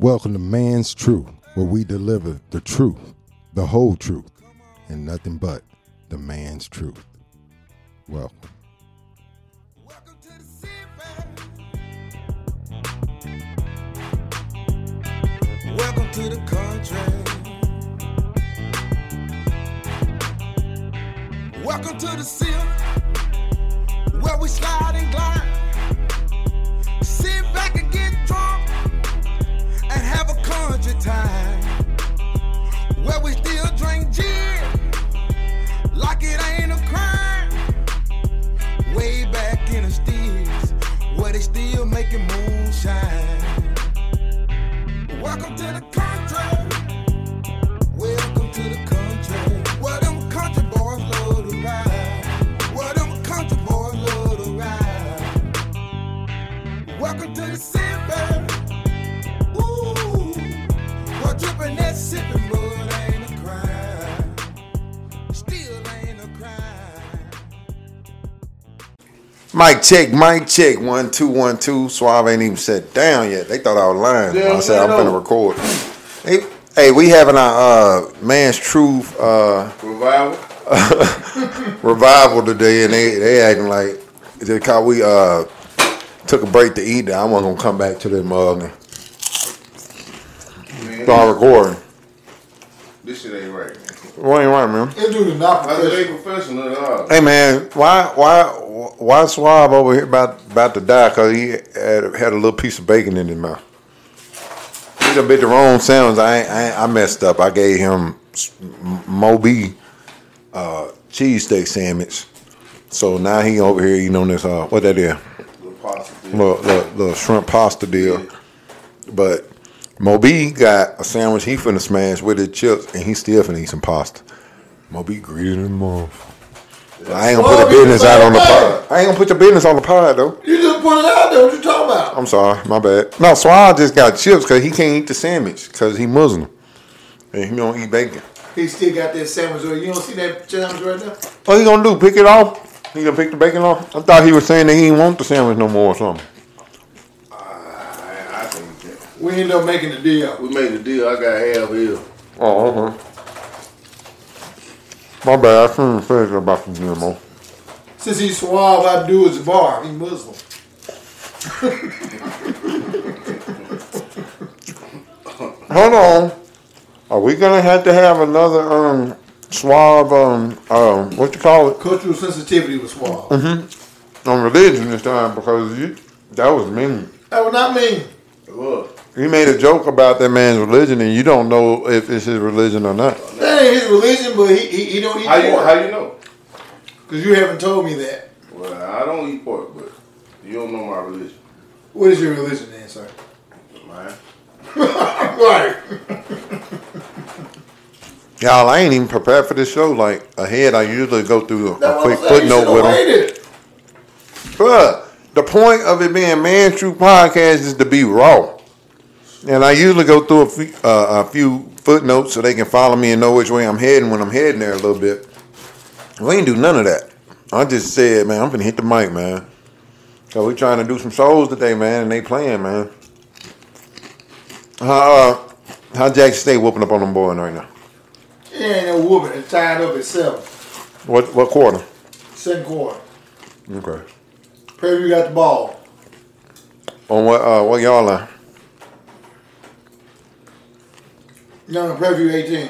Welcome to Man's Truth, where we deliver the truth, the whole truth, and nothing but the man's truth. Welcome. Welcome to the city. Welcome to the country. Welcome to the city, where we slide and glide. Have a country time. Where we Mic check, mic check. One, two, one, two. Suave ain't even sat down yet. They thought I was lying. Yeah, I said I'm finna know. record. Hey, hey, we having our uh, man's truth uh, Revival. revival today, and they they acting like just cause we uh took a break to eat. I wasn't gonna come back to this mug and Man, start recording. this shit ain't right. What ain't right, man? This dude is not I said they professional. professional at all. Hey man, why why why Suave over here about about to die? Cause he had, had a little piece of bacon in his mouth. He done bit the wrong sounds. I I, I messed up. I gave him s- M- Moby uh, cheesesteak sandwich. So now he over here eating on this uh what that is Little pasta thing. little, little, little shrimp pasta deal. But Moby got a sandwich he finna smash with his chips, and he still finna eat some pasta. Moby greedy than motherfucker. I ain't gonna put Oh, the you business out on the pod. I ain't gonna put your business on the pod though. You just put it out there. What you talking about? I'm sorry, my bad. No, Suave just got chips because he can't eat the sandwich because he Muslim and he don't eat bacon. He still got that sandwich. Right? You don't see that sandwich right there? What he gonna do? Pick it off? He gonna pick the bacon off? I thought he was saying that he didn't want the sandwich no more or something. I, I think that. We end up making the deal. We made the deal. I got half here. Oh, okay. My bad. I couldn't finish about the GMO. Since he's suave, I do is bar. He Muslim. Hold on. Are we gonna have to have another um swab um um what you call it Cultural sensitivity was suave. on religion this time because you that was mean. That was not mean. Look, You made a joke about that man's religion and you don't know if it's his religion or not. That ain't his religion, but he he, he don't eat pork. how you pork. how you know? Because you haven't told me that. Well, I don't eat pork, but you don't know my religion, What is your religion then, sir? man. right. Y'all, I ain't even prepared for this show. Like ahead, I usually go through a, That's a quick I'm saying. You footnote with should've them. waited. Bruh, the point of it being Man True Podcast is to be raw. And I usually go through a few, uh, a few footnotes so they can follow me and know which way I'm heading when I'm heading there a little bit. We ain't do none of that. I just said, man, I'm gonna hit the mic, man. So we trying to do some shows today, man, and they playing, man. How uh, how Jackson State whooping up on them boys right now? It ain't no whooping. It's tied up at seven. What what quarter? Second quarter. Okay. Prairie got the ball. On what uh what y'all line? No, no, Prairie 18.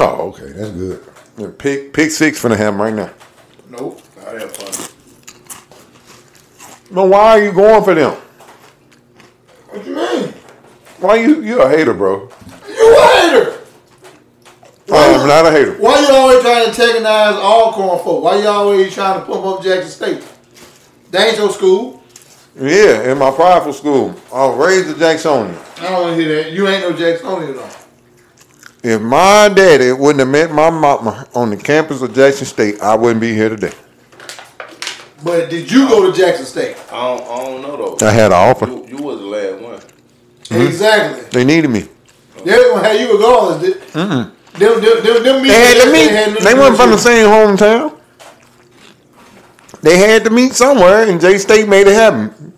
Oh, okay, that's good. Yeah, pick pick six for the ham right now. Nope. I have fun. No, why are you going for them? What you mean? Why you you a hater, bro? You a hater. I'm not a hater. Why you always trying to antagonize Alcorn folk? Why you always trying to pump up Jackson State? That ain't your school. Yeah, in my prideful school, I was raised a Jacksonian. I don't want to hear that. You ain't no Jacksonian though. If my daddy wouldn't have met my mama on the campus of Jackson State, I wouldn't be here today. But did you go to Jackson State? I don't, I don't know though. I had an offer. You, you was the last one. Hmm? Exactly. They needed me. They was gonna have you regardless. Did, them, them, them, them They had to meet. had They to weren't from the same hometown. They had to meet somewhere, and J State made it happen.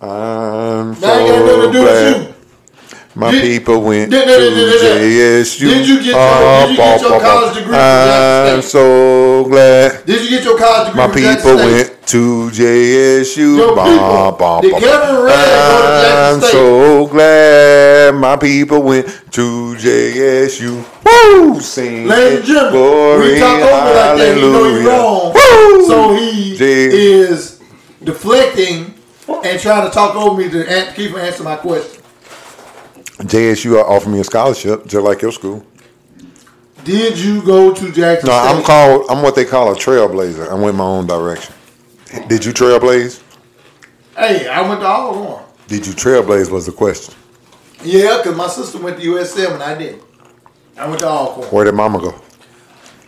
I'm That ain't got nothing to do with you. My Did- people went did- to did- did- JSU. did you get your- Ah, did you get your bah, college degree I'm so glad Did you get your college degree my people went to JSU. Your Bah, bah, Did bah. Kevin Red to I'm so glad my people went to JSU. Woo! Sing Ladies and gentlemen, we talk over like that, you know you're wrong. Woo! So he J- is deflecting and trying to talk over me to keep answering my question. JSU offered me a scholarship, just like your school. Did you go to Jackson No, State? I'm called. I'm what they call a trailblazer. I went my own direction. Did you trailblaze? Hey, I went to Alcorn. Did you trailblaze? Was the question. Yeah, because my sister went to USM and I didn't. I went to Alcorn. Where did Mama go?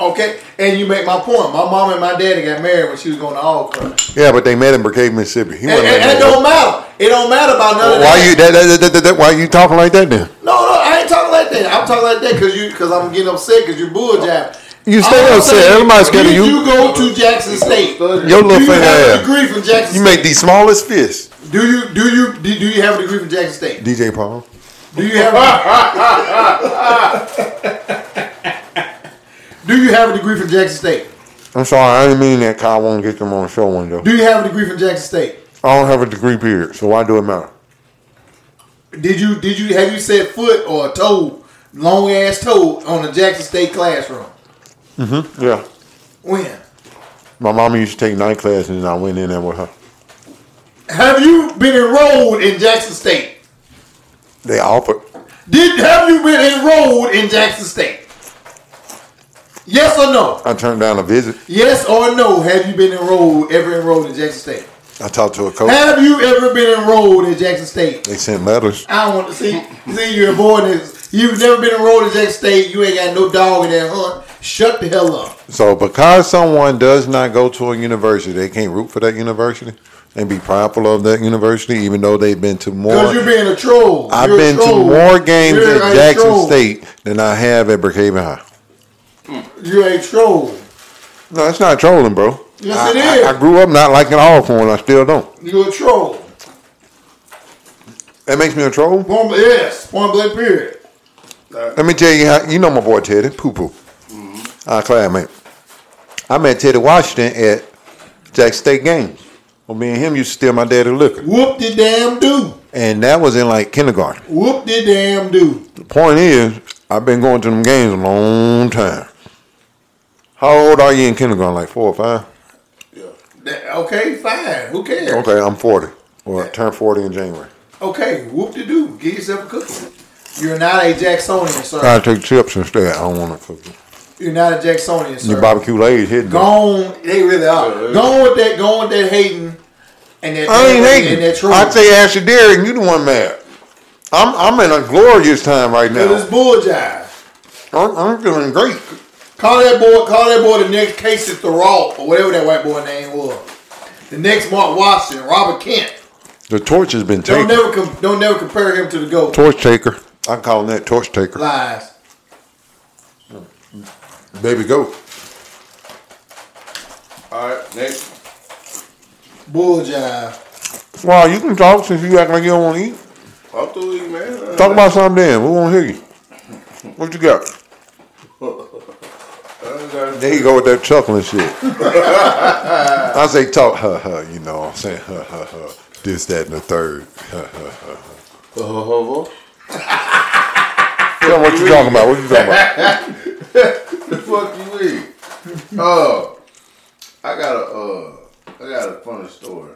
Okay, and you make my point. My mom and my daddy got married when she was going to Alcorn. Yeah, but they met in Brookhaven, Mississippi. He And, wasn't and, and that. don't matter. It don't matter about none of Why that. you that, that, that, that, that- Why you talking like that then? No, no, I ain't talking like that. I'm talking like that because you because I'm getting upset because you're bull jabbing. You stay I'm upset. saying, Everybody's scared of you. you go to Jackson State? Your Do little you finger have a degree from Jackson You State? make the smallest fists. Do you do you do, do you have a degree from Jackson State? DJ Paul. Do you have Do you have a degree from Jackson State? I'm sorry, I didn't mean that. Kyle won't get them on the show one though. Do you have a degree from Jackson State? I don't have a degree period, so why do it matter? Did you did you have you set foot or a toe, long ass toe on the Jackson State classroom? Mm-hmm. Yeah. When? My mama used to take night classes and I went in there with her. Have you been enrolled in Jackson State? They offered. Did have you been enrolled in Jackson State? Yes or no? I turned down a visit. Yes or no? Have you been enrolled ever enrolled in Jackson State? I talked to a coach. Have you ever been enrolled in Jackson State? They sent letters. I don't want to see. See, you're avoiding this. You've never been enrolled in Jackson State. You ain't got no dog in that hunt. Shut the hell up. So because someone does not go to a university, they can't root for that university and be prideful of that university, even though they've been to more. Because you're being a troll. I've You're been to more games You're at Jackson troll. State than I have at Brookhaven High. You're a troll. No, it's not trolling, bro. Yes, I, it I- I, grew up not liking Alcorn. I still don't. You're a troll. That makes me a troll. Point, yes. Point blank. Period. Let me tell you how. You know my boy Teddy Poo Poo, mm-hmm. our classmate. I met Teddy Washington at Jack State games. Well, me and him used to steal my daddy liquor, Whoop de damn do. and that was in like kindergarten. Whoop de damn do. The point is, I've been going to them games a long time. How old are you in kindergarten? Like four or five? That- Okay, fine. Who cares? Okay, I'm 40. Or I turned 40 in January. Okay, whoop de do. Get yourself a cookie. You're not a Jacksonian, sir. I take chips instead. I don't want to cook it. You're not a Jacksonian, sir. Your barbecue lays hitting. me. Go they really are. Go on with that. Go on with that hating and that. I ain't hating. and that troll. I'd say Ashley Derrick, you the one mad. I'm I'm in a glorious time right now. it's now. bull jive. I'm, I'm feeling great. Call that boy. Call that boy the next Casey Thoreau or whatever that white boy name was. The next Mark Watson, Robert Kent. The torch has been Don't taken. never com- don't never compare him to the goat. Torch taker. I call him that torch taker. Lies. Baby goat. All right, next. Bull jive. Wow, you can talk since you act like you don't want to eat. I'm through with you, man. Talk about something then. We want to hear you. What you got? There you go with that chuckling shit. I say talk, huh, huh, you know, I'm saying, huh, huh, huh, this, that, and the third. Huh, huh, huh. uh, Tell what you talking about. What you talking about? the fuck you with? Uh, I got a uh, I got a funny story.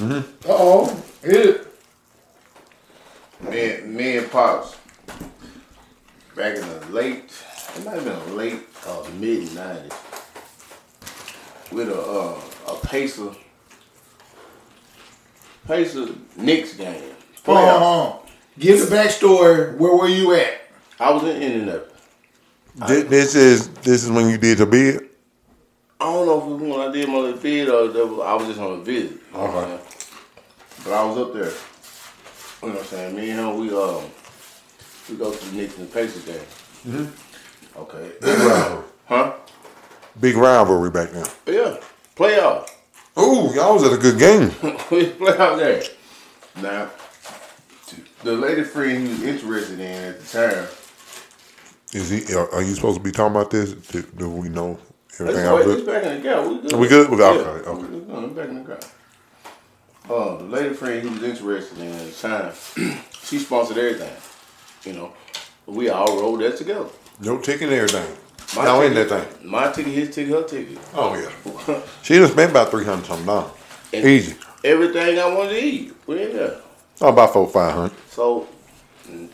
Uh oh. Hit it. Me, and- me and pops back in the late, it might have been late uh, mid '90s, with a uh, a Pacer Pacer Knicks game. Hold on, Playoff. hold on. Give the backstory. Where were you at? I was in Indianapolis. Thi- This is this is when you did the bid. I don't know if it was when I did my bid or that was, I was just on a visit. You know what But I was up there. You know what I'm saying? Me and him, we um we go to the Knicks and Pacers game. Mm-hmm. Okay. Big rivalry. huh? Big rivalry back then. Yeah. Playoff. Ooh, y'all was at a good game. we play out there. Now, the lady friend he was interested in at the time. Is he? Are, are you supposed to be talking about this? Do, do we know It's, everything out it's good? back in the gap. We good. We good? We- Yeah, okay, okay. we good. Back in the gap. Uh, the lady friend he was interested in at the time, she sponsored everything. You know, we all rolled that together. No ticket and everything. My Y'all in that thing? My ticket, his ticket, her ticket. Oh yeah. She just spent about three hundred something dollars. And Easy. Everything I wanted to eat, we in there. Oh, about four five hundred. So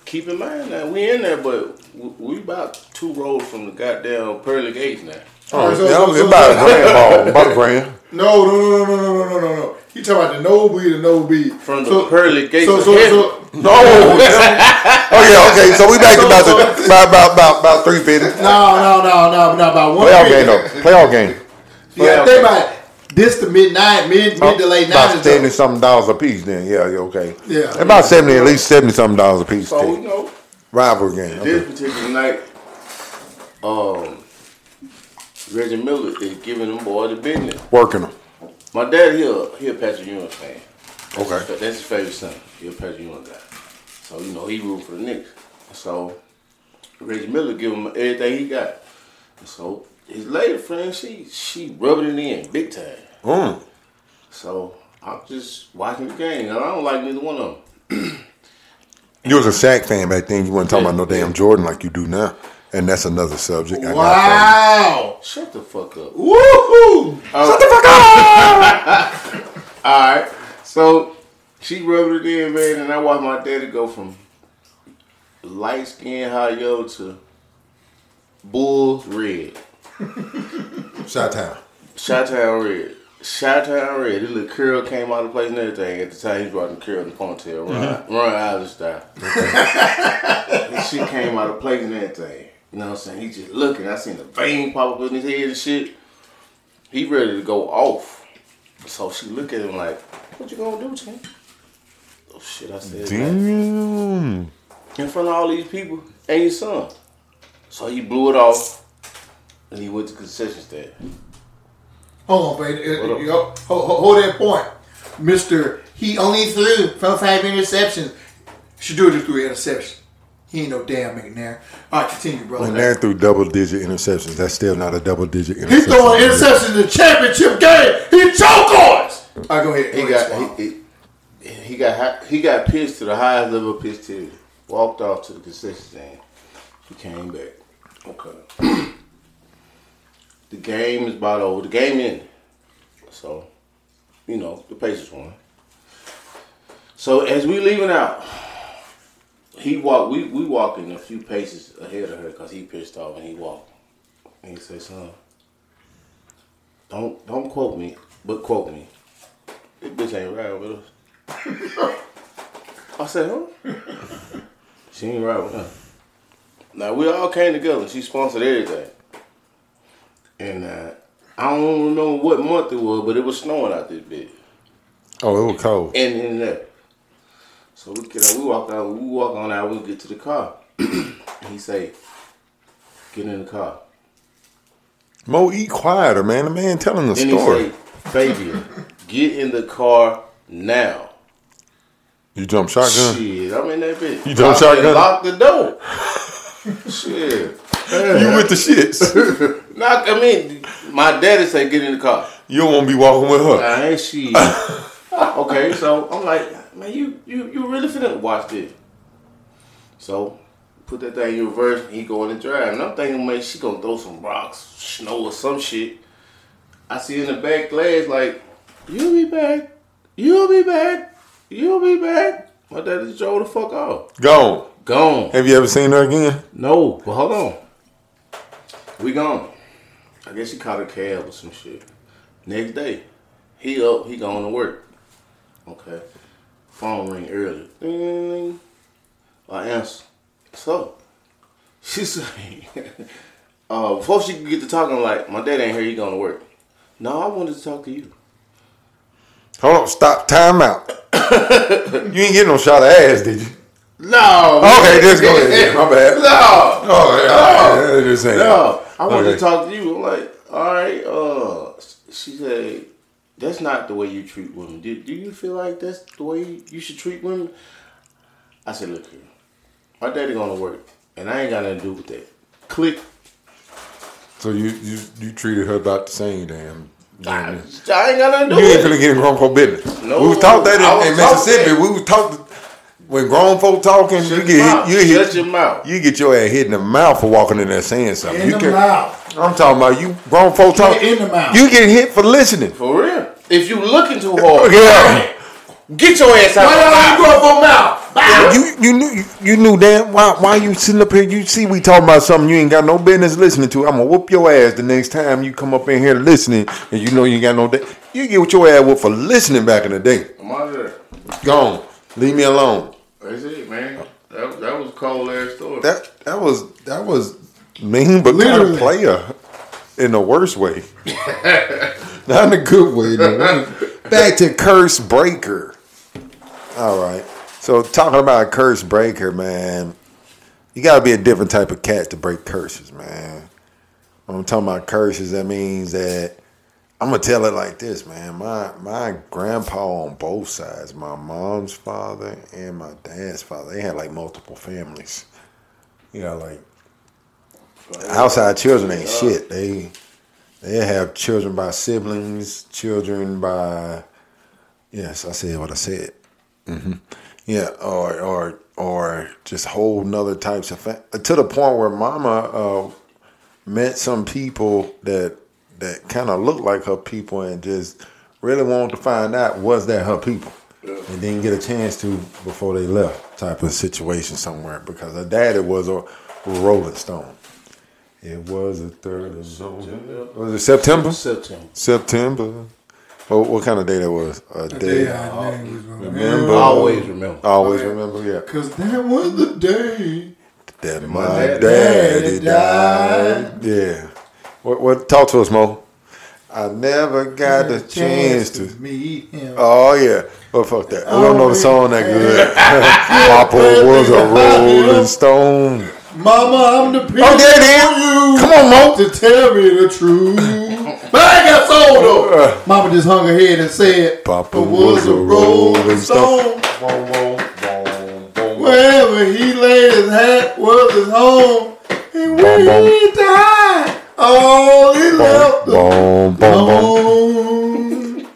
keep in mind that we in there, but we, we about two rows from the goddamn pearly gates now. Oh, Alright, so- yeah, so- it's so- about a grand ball, about a grand. No, no, no, no, no, no, no, no, no. You talking about the no beat, the no beat From the pearly gates So, of so, so, No. oh yeah. Okay. So we back So- about so- the, about about about, about three fifty. no, no, no, no, no, about one. Playoff game though. Playoff game. Yeah, think about it. This the mid mid mid to late About nineties. seventy something dollars a piece. Then yeah, yeah, okay. Yeah. About seventy, at least seventy something dollars a piece. so you ticket. know, Rivalry game. this particular night, um, Reggie Miller is giving them boy the business. Working them. My dad, he a he a Patrick Ewing fan. That's Okay. his, that's his favorite son. He a Patrick Ewing guy. So you know he root for the Knicks. So Reggie Miller give him everything he got. And so his lady friend, she she rubbing it in big time. Mm. So I'm just watching the game, and I don't like neither one of them. You was a Shaq fan back then. You wasn't talking about no damn Jordan like you do now, and that's another subject. I got Wow. Shut the fuck up. Woohoo. Shut the fuck up! All right. So she rubbed it in, man, and I watched my daddy go from light skin high yellow to Bulls red, Shot town. Shot Town red, Shot Town red. This little curl came out of place and everything. At the time, he was rocking curl in the ponytail, Ron, Ron Isley style. and shit came out of place and everything. You know what I'm saying? He just looking. I seen the vein pop up in his head and shit. He ready to go off. So she look at him like, "What you gonna do, Tim?" Oh shit! I said that Damn. in front of all these people and your son. So he blew it off, and he went to concession stand. Hold on, baby. Hold uh, up. You go- Hold, hold, hold that point. Mister, he only threw from five interceptions. Shedeur just threw an interception. He ain't no damn McNair. All right, continue, brother. When they're through double digit interceptions, that's still not a double digit He interception. throwing interceptions in the championship game. He choke on us. All right, go ahead. He got he, he, he got he got pissed to the highest level of piss to walked off to the concession stand. He came back. Okay. the game is about over. The game ended. So, you know, the Pacers won. So as we leaving out, he walked. We we walking a few paces ahead of her because he pissed off and he walked. And he said, "Son, don't don't quote me, but quote me. This bitch ain't riding with us." I said, "Huh?" she ain't riding with us. Now we all came together. She sponsored everything, and uh, I don't remember what month it was, but it was snowing out this bitch Oh, it was cold. and in there. So we get out, we walk out, we walk on out, we get to the car. and he say, get in the car. Mo, eat quieter, man. The man telling the Then story. he say, Fabian, get in the car now. you jump shotgun? Shit, I'm in that bitch. You don't Lock- shotgun? Lock the door. Shit. You with the shits. Knock, I mean, my daddy say get in the car. you don't want to be walking with her. I ain't she. okay, so I'm like, man, you you you really finna watch this. So put that thing in reverse, he going to drive. And I'm thinking, man, she gonna throw some rocks, snow or some shit. I see in the back glass like, you'll be back, you'll be back, you'll be back. My daddy just drove the fuck off. Gone. Gone. Have you ever seen her again? No, but hold on. We gone. I guess he caught a cab or some shit. Next day, he up, he going to work. Okay. Phone ring early. Ding, ding. I answer. So, she say, uh, before she could get to talking, like, my dad ain't here, he going to work. No, I wanted to talk to you. Hold on. Stop. Time out. you ain't getting no shot of ass, did you? No. Okay, just go ahead. My bad. No. Oh, yeah. Just saying. No, I wanted Okay. to talk to you. I'm like, all right. Uh, she said, that's not the way you treat women. Do, do you feel like that's the way you should treat women? I said, look here, my daddy going to work, and I ain't got nothing to do with that. Click. So you you you treated her about the same damn. I, I ain't got nothing to do You ain't with finna get in grown folk business. No, we was taught that in, in Mississippi. that. We was taught when grown folk talking, Shut you get mouth. hit, you Shut hit, your mouth. you get your ass hit in the mouth for walking in there saying something. In you the can- mouth. I'm talking about you grown folk talking in the mouth. You get hit for listening. For real. If you looking too hard, Yeah. get your ass out. Why my y'all mouth. you go for mouth? Bow. You you knew you, you knew damn why why you sitting up here? You see we talking about something you ain't got no business listening to. I'm gonna whoop your ass the next time you come up in here listening, and you know you ain't got no. Da- you get with your ass whooped for listening back in the day. I'm out of there. Gone. Leave me alone. That's it, man. That, that was a cold ass story. That that was that was mean, but kind of player in the worst way. Not in a good way. though. Back to curse breaker. All right. So talking about a curse breaker, man, you gotta be a different type of cat to break curses, man. When I'm talking about curses, that means that I'm gonna tell it like this, man. My my grandpa on both sides, my mom's father and my dad's father, they had like multiple families. You know, like outside children ain't shit. They they have children by siblings, children by yes, I said what I said. hmm Yeah, or or or just whole nother types of fa- to the point where Mama uh, met some people that that kind of looked like her people and just really wanted to find out was that her people and didn't get a chance to before they left type of situation somewhere because her daddy was a Rolling Stone. It was the third of September. Was it September? September. September. What, what kind of day that was? A day. Yeah, I knew he Remember? Always remember. Always remember, yeah. Cause that was the day. That my my dad- daddy died. died. Yeah. What? What? Talk to us, Mo. I never got the chance to. meet him. Oh yeah. But fuck that. We don't know the oh, song that good. Papa was a Rolling Stone. Mama, I'm depending Okay then. on you Come on, Mo. to tell me the truth. but I ain't got soul though. Mama just hung her head and said, Papa was a rolling stone. Wherever he laid his hat was his home. And when Boom, boom. he died, all he left was Boom, boom, boom.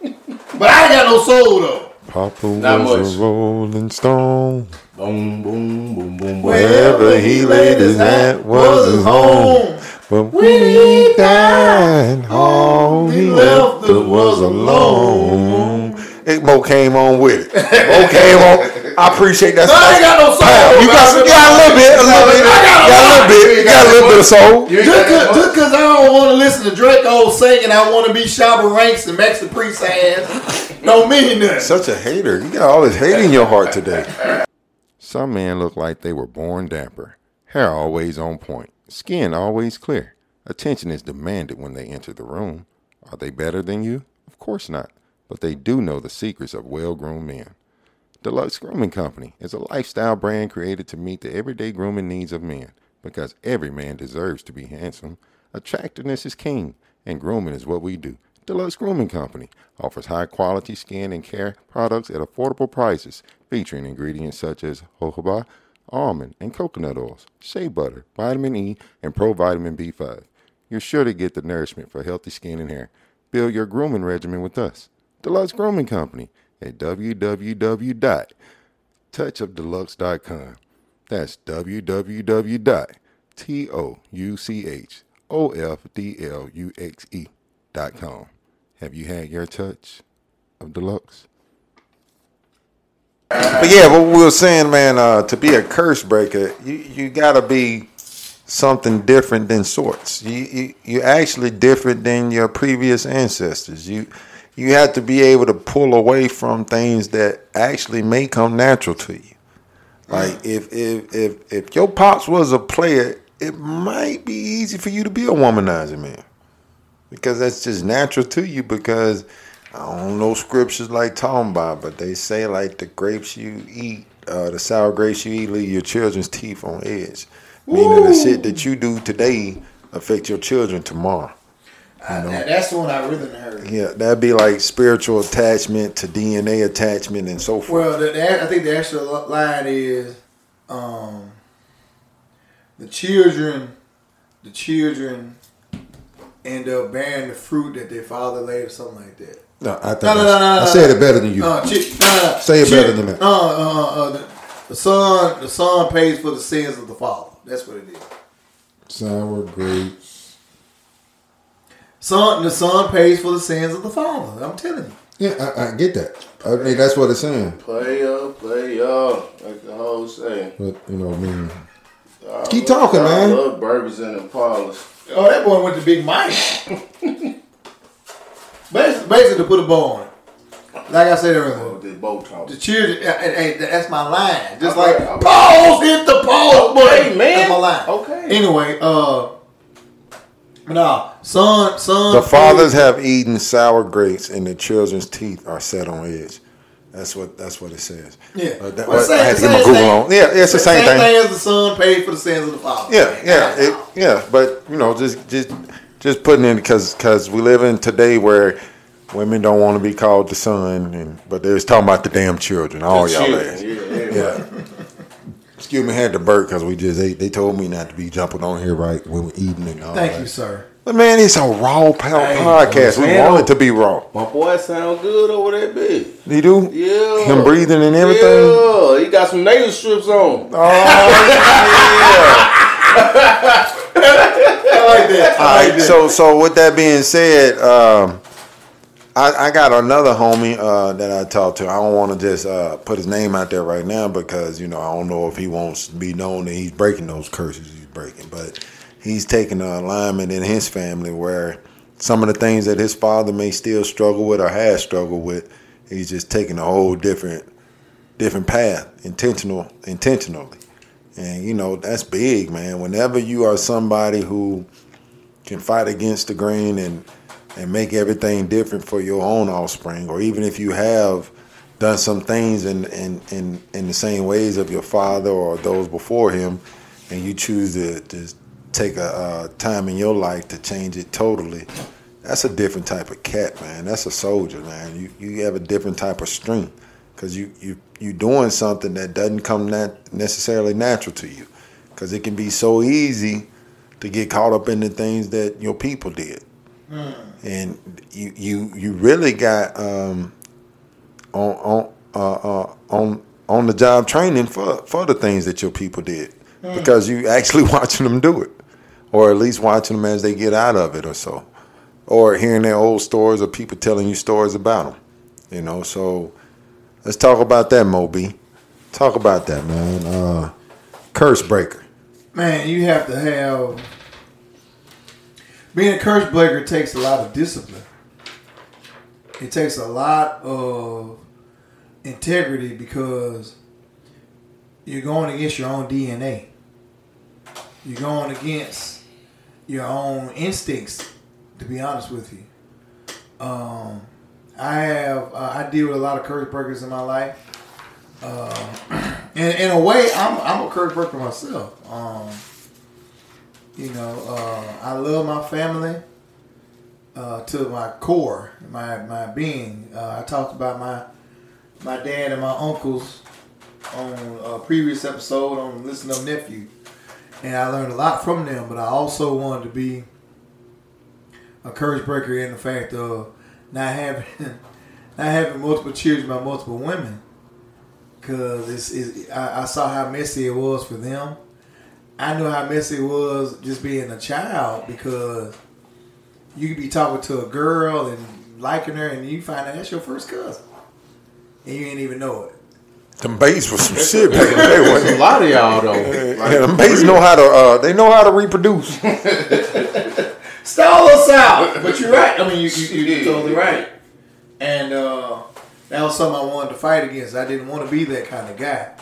But I ain't got no soul though. Papa Not was much. a Rolling Stone. Boom, boom, boom, boom, boom. Wherever he laid his hat was his home. But when he died, all he left was alone. Hey, Mo came on with it. Mo came on. I appreciate that. I ain't got no soul. You got, some, you got a little bit, a little bit. You got a little bit. You got a little bit of soul. Just cause, much. just 'cause I don't want to listen to Draco singing, I want to be Shabba Ranks and Maxi Priest ass. Don't mean nothing. Such a hater. You got all this hate in your heart today. Some men look like they were born dapper. Hair always on point. Skin always clear. Attention is demanded when they enter the room. Are they better than you? Of course not. But they do know the secrets of well groomed men. Deluxe Grooming Company is a lifestyle brand created to meet the everyday grooming needs of men because every man deserves to be handsome. Attractiveness is king, and grooming is what we do. Deluxe Grooming Company offers high quality skin and care products at affordable prices, featuring ingredients such as jojoba, almond, and coconut oils, shea butter, vitamin E, and provitamin B5. You're sure to get the nourishment for healthy skin and hair. Build your grooming regimen with us. Deluxe Grooming Company at www.touchofdeluxe.com. That's www.touchofdeluxe.com. Have you had your touch of deluxe? But yeah, what we were saying, man, uh, to be a curse breaker, you, you gotta be something different than sorts. You, you you're actually different than your previous ancestors. You you have to be able to pull away from things that actually may come natural to you. Like if if if if your pops was a player, it might be easy for you to be a womanizer man. Because that's just natural to you because I don't know scriptures like talking about, but they say like the grapes you eat, uh, the sour grapes you eat, leave your children's teeth on edge. Meaning the shit that you do today affect your children tomorrow. I, that- that's the one I really heard. Yeah, that'd be like spiritual attachment to DNA attachment and so forth. Well, the, the, I think the actual line is, um, the children, the children end up bearing the fruit that their father laid or something like that. No, I think No, no, no, no, I said it better than you. Uh, chi- no, no, no. Say it better than that. Uh, uh, uh, the, the son, the son pays for the sins of the father. That's what it is. Sour grapes. Son, the son pays for the sins of the father. I'm telling you. Yeah, I, I get that. I mean, that's what it's saying. Play up, play up, like the whole saying. But you know, I mean, I Keep love- talking, I man. love burgers and Impalas. Oh, that boy went to Big Mike. basically, basically, to put a bow on it. Like I said earlier, With this bow talk. the children. hey, that's my line. Just Okay, like okay. pause, hit the pause Okay, button. man. That's my line. Okay. Anyway, uh, no, son, son. the fathers have eaten sour grapes, and the children's teeth are set on edge. That's what that's what it says. Yeah, Uh, that- Well, I had to get my Google thing. on. Yeah, it's the same, thing. thing. as the son paid for the sins of the father. Yeah, yeah, it, yeah. But you know, just just just putting in because because we live in today where women don't want to be called the son, and but they was talking about the damn children. All The y'all children, ass. Yeah, yeah. Yeah. Excuse me, had to burp because we just ate. They told me not to be jumping on here right when we're eating and all Thank that. you, sir. But man, it's a raw Hey, podcast. We want it to be raw. My boy sound good over that bitch. You do? Yeah. Him breathing and everything. Yeah, he got some nasal strips on. Oh yeah. I like that. All right. So so with that being said, um, I, I got another homie uh, that I talked to. I don't want to just uh, put his name out there right now because you know I don't know if he wants to be known that he's breaking those curses he's breaking, but he's taking an alignment in his family where some of the things that his father may still struggle with or has struggled with, he's just taking a whole different different path, intentional intentionally. And you know, that's big, man. Whenever you are somebody who can fight against the grain and and make everything different for your own offspring, or even if you have done some things in in in, in the same ways of your father or those before him, and you choose to, to take a uh, time in your life to change it totally, that's a different type of cat, man. That's a soldier, man. You you have a different type of strength because you you you doing something that doesn't come nat- necessarily natural to you, because it can be so easy to get caught up in the things that your people did, and you you you really got um, on on uh, uh, on on the job training for for the things that your people did, because you actually watching them do it, or at least watching them as they get out of it, or so, or hearing their old stories or people telling you stories about them, you know. So let's talk about that, Moby. Talk about that, man. Uh, curse breaker. Man, you have to have being a curse breaker takes a lot of discipline. It takes a lot of integrity because you're going against your own DNA. You're going against your own instincts. To be honest with you, um, I have uh, I deal with a lot of curse breakers in my life. Uh, in, in a way, I'm I'm a curse breaker myself. Um, you know, uh, I love my family uh, to my core, my my being. Uh, I talked about my my dad and my uncles on a previous episode on Listen Up Nephew, and I learned a lot from them. But I also wanted to be a curse breaker in the fact of not having not having multiple children by multiple women because it's, it's I, I saw how messy it was for them. I knew how messy it was just being a child because you could be talking to a girl and liking her, and you find out that's your first cousin, and you ain't even know it. Them bass was some shit back in the day. wasn't A lot of y'all though. Yeah, them bass know how to. Uh, they know how to reproduce. Stall us out, but you're right. I mean, you, you, you're totally right. And uh, that was something I wanted to fight against. I didn't want to be that kind of guy,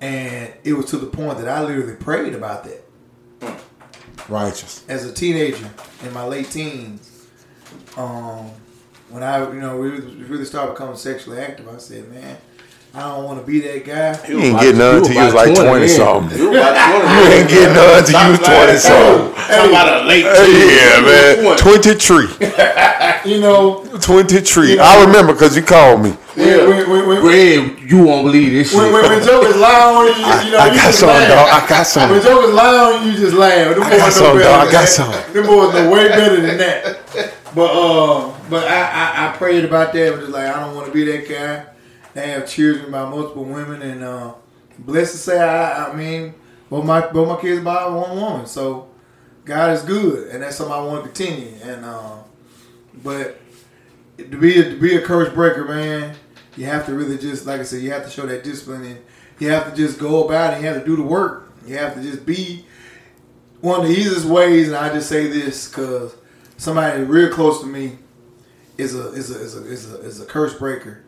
and it was to the point that I literally prayed about that. Righteous. as a teenager in my late teens, um, when I you know really, really started becoming sexually active, I said, man, I don't want to be that guy. You ain't getting none until you was like 20 something. You 20. You ain't getting none until you was 20 something. Talking about a late. yeah, man. Twenty tree, You know, twenty tree. Yeah. I remember because you called me. Yeah. when, when, when, when, you won't believe this shit. when, when, when jokers lie on you, you know, I you got just some, laugh. dog. I got some. When jokers lie on you, you just laugh. Them I boys got know some, better dog. I got that. some. Them boys know way better than that. But uh, but I, I, I prayed about that. But just like I don't want to be that guy. Have children by multiple women, and uh, blessed to say, I, I mean, both my both my kids by one woman. So God is good, and that's something I want to continue. And uh, but to be a, to be a curse breaker, man, you have to really just like I said, you have to show that discipline, and you have to just go about it. You have to do the work. You have to just be one of the easiest ways. And I just say this because somebody real close to me is a is a is a is a, is a curse breaker.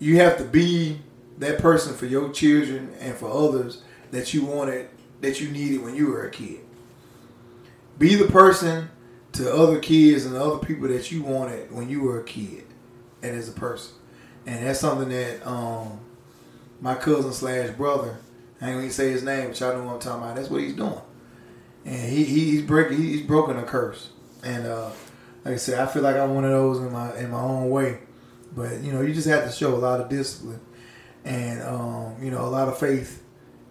You have to be that person for your children and for others that you wanted that you needed when you were a kid. Be the person to other kids and other people that you wanted when you were a kid and as a person. And that's something that um, my cousin slash brother, I ain't gonna say his name, but y'all know what I'm talking about. That's what he's doing. And he he's breaking he's broken a curse. And uh, like I said, I feel like I'm one of those in my in my own way. But you know, you just have to show a lot of discipline and um, you know, a lot of faith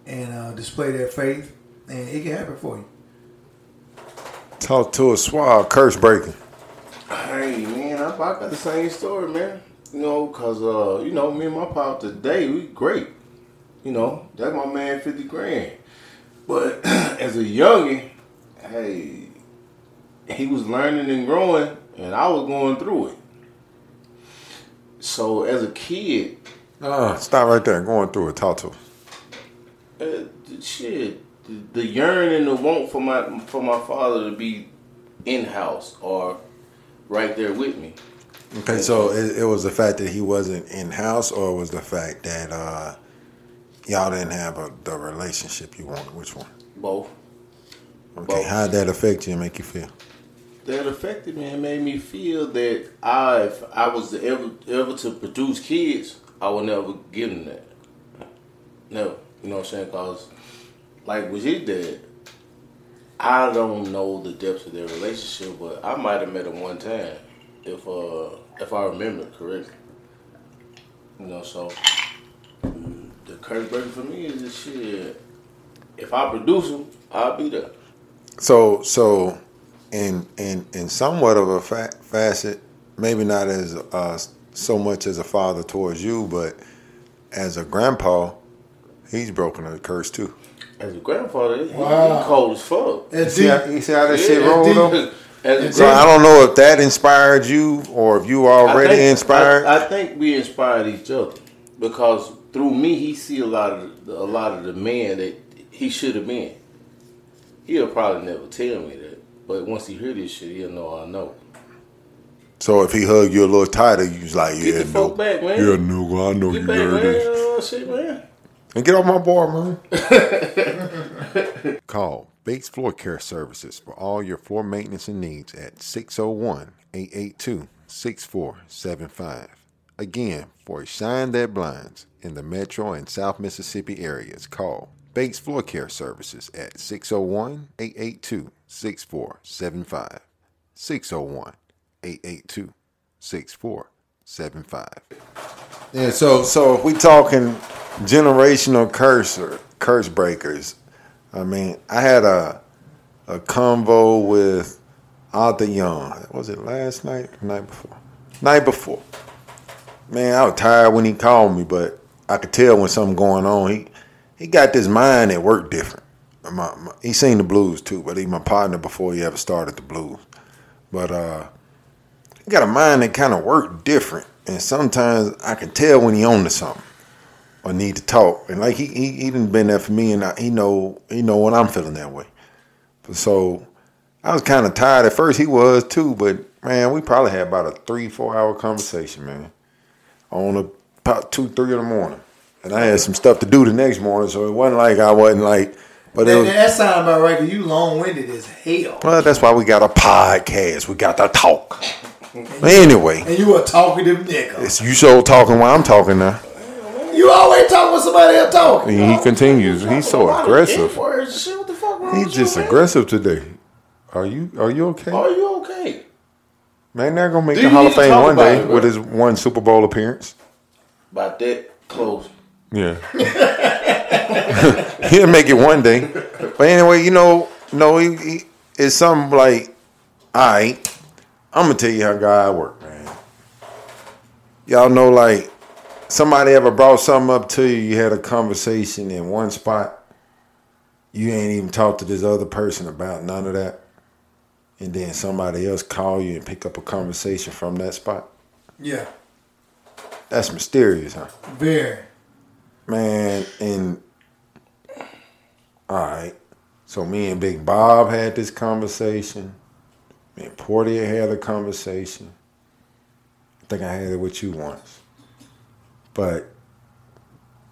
and uh, display that faith and it can happen for you. Talk to a suave curse breaking. Hey man, I, I got the same story, man. You know, cause uh, you know, me and my pop today, we great. You know, that's my man fifty grand. But as a youngin, hey, he was learning and growing, and I was going through it. So as a kid, Uh, stop right there. Going through it. Talk to uh, shit, the, the yearn and the want for my for my father to be in house or right there with me. Okay, so it, it was the fact that he wasn't in house, or was the fact that uh, y'all didn't have a, the relationship you wanted? Which one? Both. Okay, Both. how would that affect you and make you feel? That affected me and made me feel that I, if I was ever ever to produce kids, I would never give them that. No, You know what I'm saying? Cause like with his dad, I don't know the depths of their relationship, but I might have met him one time, if uh if I remember correctly. You know, so the curse breaker for me is this shit. If I produce them, I'll be there. So, so, in in in somewhat of a fa- facet, maybe not as uh, so much as a father towards you, but as a grandpa, he's broken a curse too. As a grandfather, he, Wow. he cold as fuck. That's See how, you see how that Yeah, shit that's rolled though? So I don't know if that inspired you or if you I already think- inspired. I, I think we inspired each other because through me, he see a lot of the, a lot of the man that he should have been. He'll probably never tell me that, but once he hear this shit, he'll know I know. so if he hugged you a little tighter, you was like, yeah, no, back, man. yeah, no, I know Get you back, heard man. this. Oh, shit, man. And get off my bar, man. Call Bates Floor Care Services for all your floor maintenance and needs at 601 882 6475. Again, for a shine that blinds in the metro and south Mississippi areas, call Bates Floor Care Services at 601 882 6475. 601 882 6475. Yeah, so so if we talking generational curse or curse breakers, I mean, I had a a convo with Arthur Young. Was it last night? Night before? Night before. Man, I was tired when he called me, but I could tell when something going on. He he got this mind that worked different. My, my, he seen the blues too, but he my partner before he ever started the blues. But uh, he got a mind that kind of worked different, and sometimes I can tell when he on to something or need to talk. And like he he, he been there for me, and I, he know he know when I'm feeling that way. So I was kind of tired at first. He was too, but man, we probably had about a three four hour conversation, man, on about two three in the morning. And I had some stuff to do the next morning, so it wasn't like I wasn't like. But That, was, that sound about right you long winded as hell. well, that's why we got a podcast. We got to talk. Anyway, And you a talkative nigga. it's you so talking while I'm talking now. You always talk with somebody else talking. And he continues. He's so aggressive. Words, what the fuck wrong He's just aggressive today. Are you are you okay? Are you okay? Man, they're gonna make Do the Hall of Fame one day it, with his one Super Bowl appearance. About that close. Yeah. He'll make it one day. But anyway, you know, no, he, he, it's something like, all right, I'm gonna tell you how God work, man. Y'all know, like, somebody ever brought something up to you, you had a conversation in one spot, you ain't even talked to this other person about none of that, and then somebody else call you and pick up a conversation from that spot. Yeah, That's mysterious, huh? very. Man, and all right. So me and Big Bob had this conversation. Me and Portia had a conversation. I think I had it with you once. But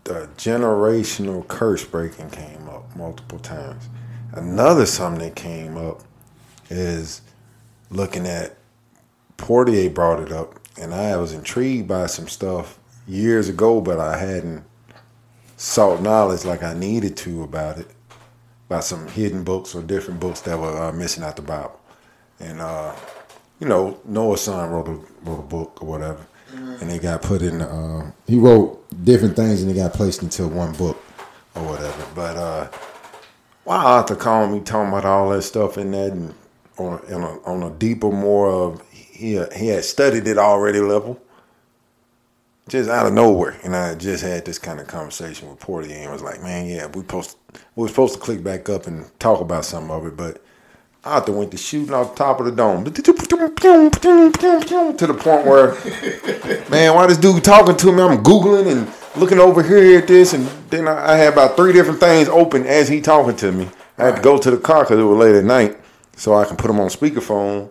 the generational curse breaking came up multiple times. Another something that came up is looking at Portia brought it up, and I was intrigued by some stuff years ago, but I hadn't sought knowledge like I needed to about it, about some hidden books or different books that were uh, missing out the Bible. And, uh, you know, Noah's son wrote a, wrote a book or whatever, and it got put in, uh, he wrote different things and it got placed into one book or whatever. But, uh, why Arthur called me talking about all that stuff in that and on a, on a, on a deeper, more of, he, he had studied it already level just out of nowhere. And I just had this kind of conversation with Portia and was like, man, yeah, we supposed we were supposed to click back up and talk about some of it, but Arthur went to shooting off the top of the dome to the point where, man, why this dude talking to me? I'm googling and looking over here at this, and then I, I had about three different things open as he talking to me. I had to go to the car because it was late at night, so I can put him on speakerphone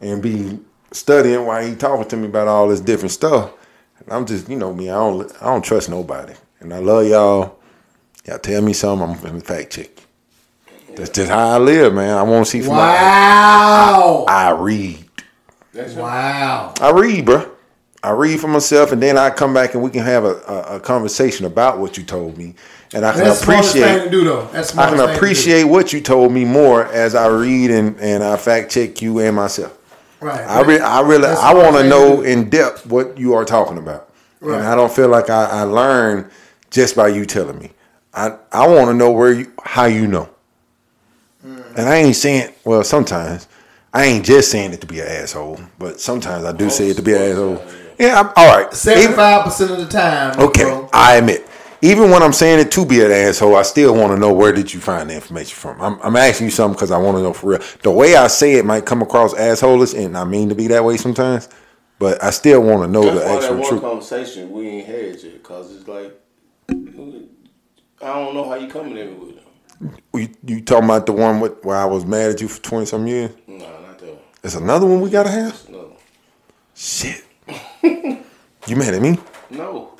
and be studying while he talking to me about all this different stuff. And I'm just, you know me, I don't, I don't trust nobody, and I love y'all. Y'all tell me something, I'm gonna fact check. you. That's just how I live, man. I want to see from Wow. I read. Wow. I read, bro. I read for myself, and then I come back and we can have a, a, a conversation about what you told me, and I can That's the thing to appreciate. do. That's I can thing to do. appreciate what you told me more as I read and, and I fact check you and myself. Right. I re- I really That's I want to know in depth what you are talking about, Right. and I don't feel like I, I learned just by you telling me. I I want to know where you how you know, Mm. and I ain't saying well sometimes I ain't just saying it to be an asshole, but sometimes I do say it to be an asshole. Yeah, I'm, all right. Even- Seventy-five percent of the time. Okay, bro. I admit. Even when I'm saying it to be an asshole, I still want to know where did you find the information from. I'm, I'm asking you something because I want to know for real. The way I say it might come across assholish, and I mean to be that way sometimes, but I still want to know That's the why that actual one truth. conversation we ain't had yet, cause it's like I don't know how you coming in with them. You, you talking about the one with, where I was mad at you for twenty some years? No, not that. one. There's another one we gotta have. No, Shit. you mad at me? No,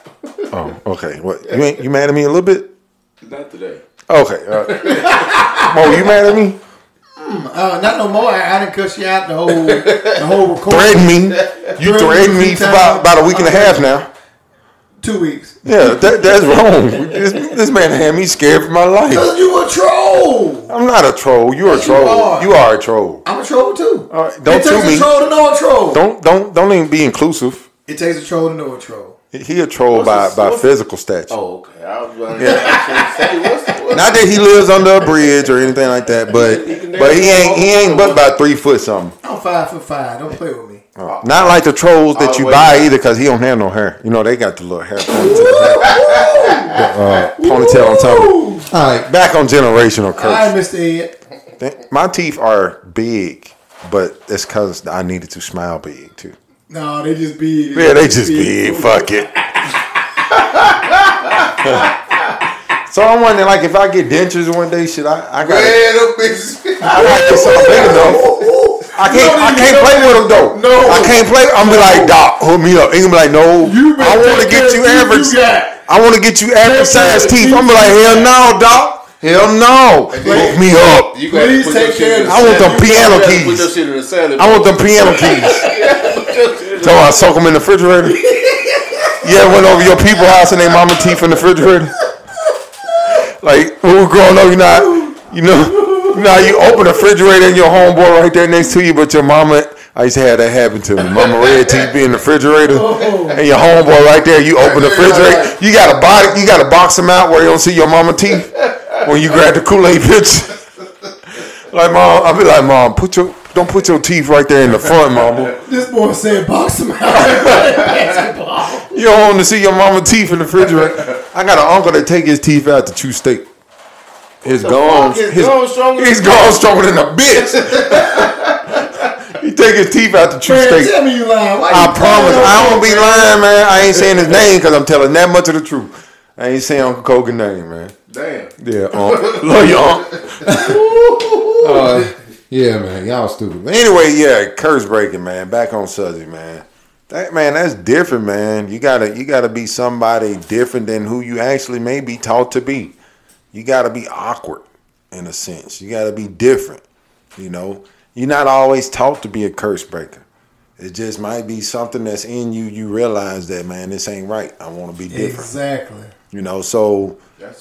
Oh, okay. What you ain't you mad at me a little bit? not today. Okay. Uh, Mo, you mad at me? Uh, not no more. I, I didn't cuss you out the whole the whole recording. Threaten me. You Threaten threatened me me for about, about a week and a half now. Two weeks. Yeah, that, that's wrong. This, this man had me scared for my life. Cause you a troll. I'm not a troll. You're a Yes, you troll. are. You are a troll. I'm a troll too. All right, don't it takes sue me. a troll to know a troll. Don't don't don't even be inclusive. It takes a troll to know a troll. He a troll What's by the- by physical stature. Oh, okay. I was going to say what's, what's Not that he lives under a bridge or anything like that, but but he ain't he ain't but about three foot something. I'm five foot five. Don't play with me. Not like the trolls that All you buy down. either, because he don't have no hair. You know they got the little hair ponytail, uh, ponytail on top. All right, back on generational curse. All right, Mr. Ed. My teeth are big, but it's because I needed to smile big too. No, they just be. Yeah, they just be. Fuck it. so I'm wondering, like, if I get dentures one day, should I? I got. I got to get something big enough. I can't. I can't play with them though. No. I can't play. I'm be like, Doc, hook me up. He gonna be like, No, You I want to get you average. teeth you got. I want to get you average care size teeth. teeth I'm be like, Hell no, Doc. Hell no. Hook me up. You gotta Please take your care of the I want them salad. You piano keys. Put your shit in the salad. I want them piano keys. So I soak them in the refrigerator. Yeah, went over your people house and they mama teeth in the refrigerator. Like when we were growing up, you not, you know, Now you open the refrigerator and your homeboy right there next to you, but your mama. I used to have that happen to me. Mama red TV in the refrigerator, oh. and your homeboy right there. You open the refrigerator. You got a body. You got to box him out where you don't see your mama teeth when you grab the Kool Aid pitch. Like mom, I'll be like, mom, put your don't put your teeth right there in the front, mama. This boy said box him out. You don't want to see your mama teeth in the refrigerator. I got an uncle that take his teeth out to chew steak. His gums, His his, gums stronger his than- stronger than a bitch. he take his teeth out to chew Man, steak. tell me you lying. Why I you promise. I don't be lying, man. I ain't saying his name because I'm telling that much of the truth. I ain't saying Uncle Kogan name, man. Damn. Yeah, Unc. Love you, Unc. Uh, yeah, man. Y'all stupid. But anyway, yeah, curse breaking, man. Back on Suzy, man. That man, that's different, man. You gotta you gotta be somebody different than who you actually may be taught to be. You gotta be awkward in a sense. You gotta be different. You know, you're not always taught to be a curse breaker. It just might be something that's in you. You realize that, man, this ain't right. I want to be different. Exactly. You know, so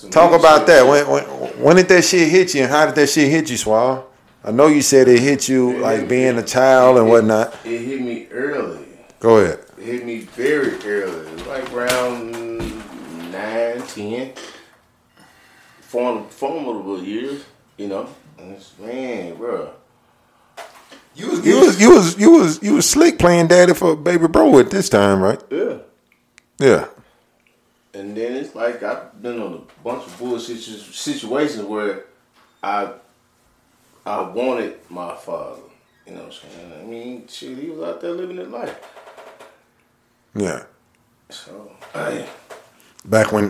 talk about shit. that. When, when when did that shit hit you, and how did that shit hit you, Suave? I know you said it hit you like being a child and whatnot. It hit me early. Go ahead. It hit me very early. Like around nine, ten. Form, formidable years, you know. And it's, man, bro. You was You was you was you was you was slick playing daddy for baby bro at this time, right? Yeah. Yeah. And then it's like I've been on a bunch of bullshit situations where I I wanted my father. You know what I'm saying? I mean, shit, he was out there living his life. Yeah. So, hey, Back when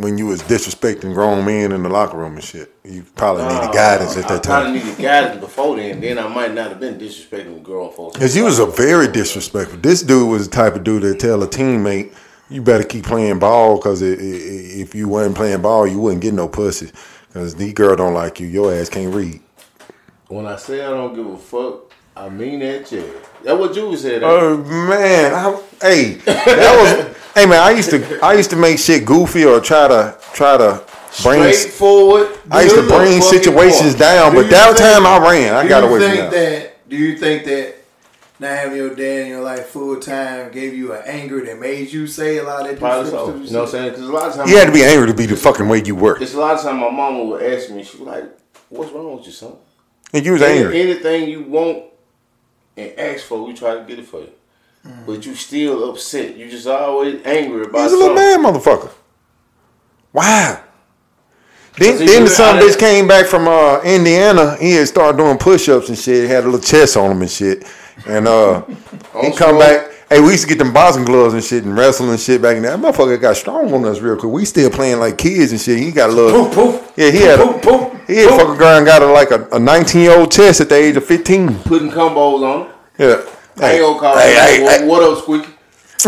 when you was disrespecting grown men in the locker room and shit, you probably needed uh, guidance at that time. I probably needed guidance before then. Then I might not have been disrespecting grown folks. Cause you was a very disrespectful. This dude was the type of dude that tell a teammate, "You better keep playing ball, cause i- i- i- if you wasn't playing ball, you wouldn't get no pussy. Cause these girl don't like you. Your ass can't read." When I say I don't give a fuck, I mean that shit. That's what Julie said. Eh? Oh man, I, hey, that was hey man. I used to I used to make shit goofy or try to try to bring. Straightforward. I used to to bring situations down, Do but that think- time I ran. I got away from think that. that. Do you think that not having your dad in your life full time gave you an anger that made you say a lot of that Probably so. You know what I'm saying? Because a lot of times, You had to be angry to be the fucking way you were, It's a lot of time my mama would ask me, she was like, "What's wrong with you, son? And you was Any- angry. Anything you want and ask for, we try to get it for you. But you still upset. You just always angry about He's a little something. mad motherfucker. Why? Then, then the really son bitch came back from uh, Indiana. He had started doing push ups and shit. He had a little chest on him and shit. And uh, he come strong. back. Hey, we used to get them boxing gloves and shit and wrestling and shit back in there. That motherfucker got strong on us real quick. We still playing like kids and shit. He got a little. Poof, poof. Yeah, he had a. Poof, poof, He had fucking girl and got a, like a, a 19 year old chest at the age of 15. Putting combos on them. Yeah. Gonna call hey, hey, what, hey, what up, Squeaky?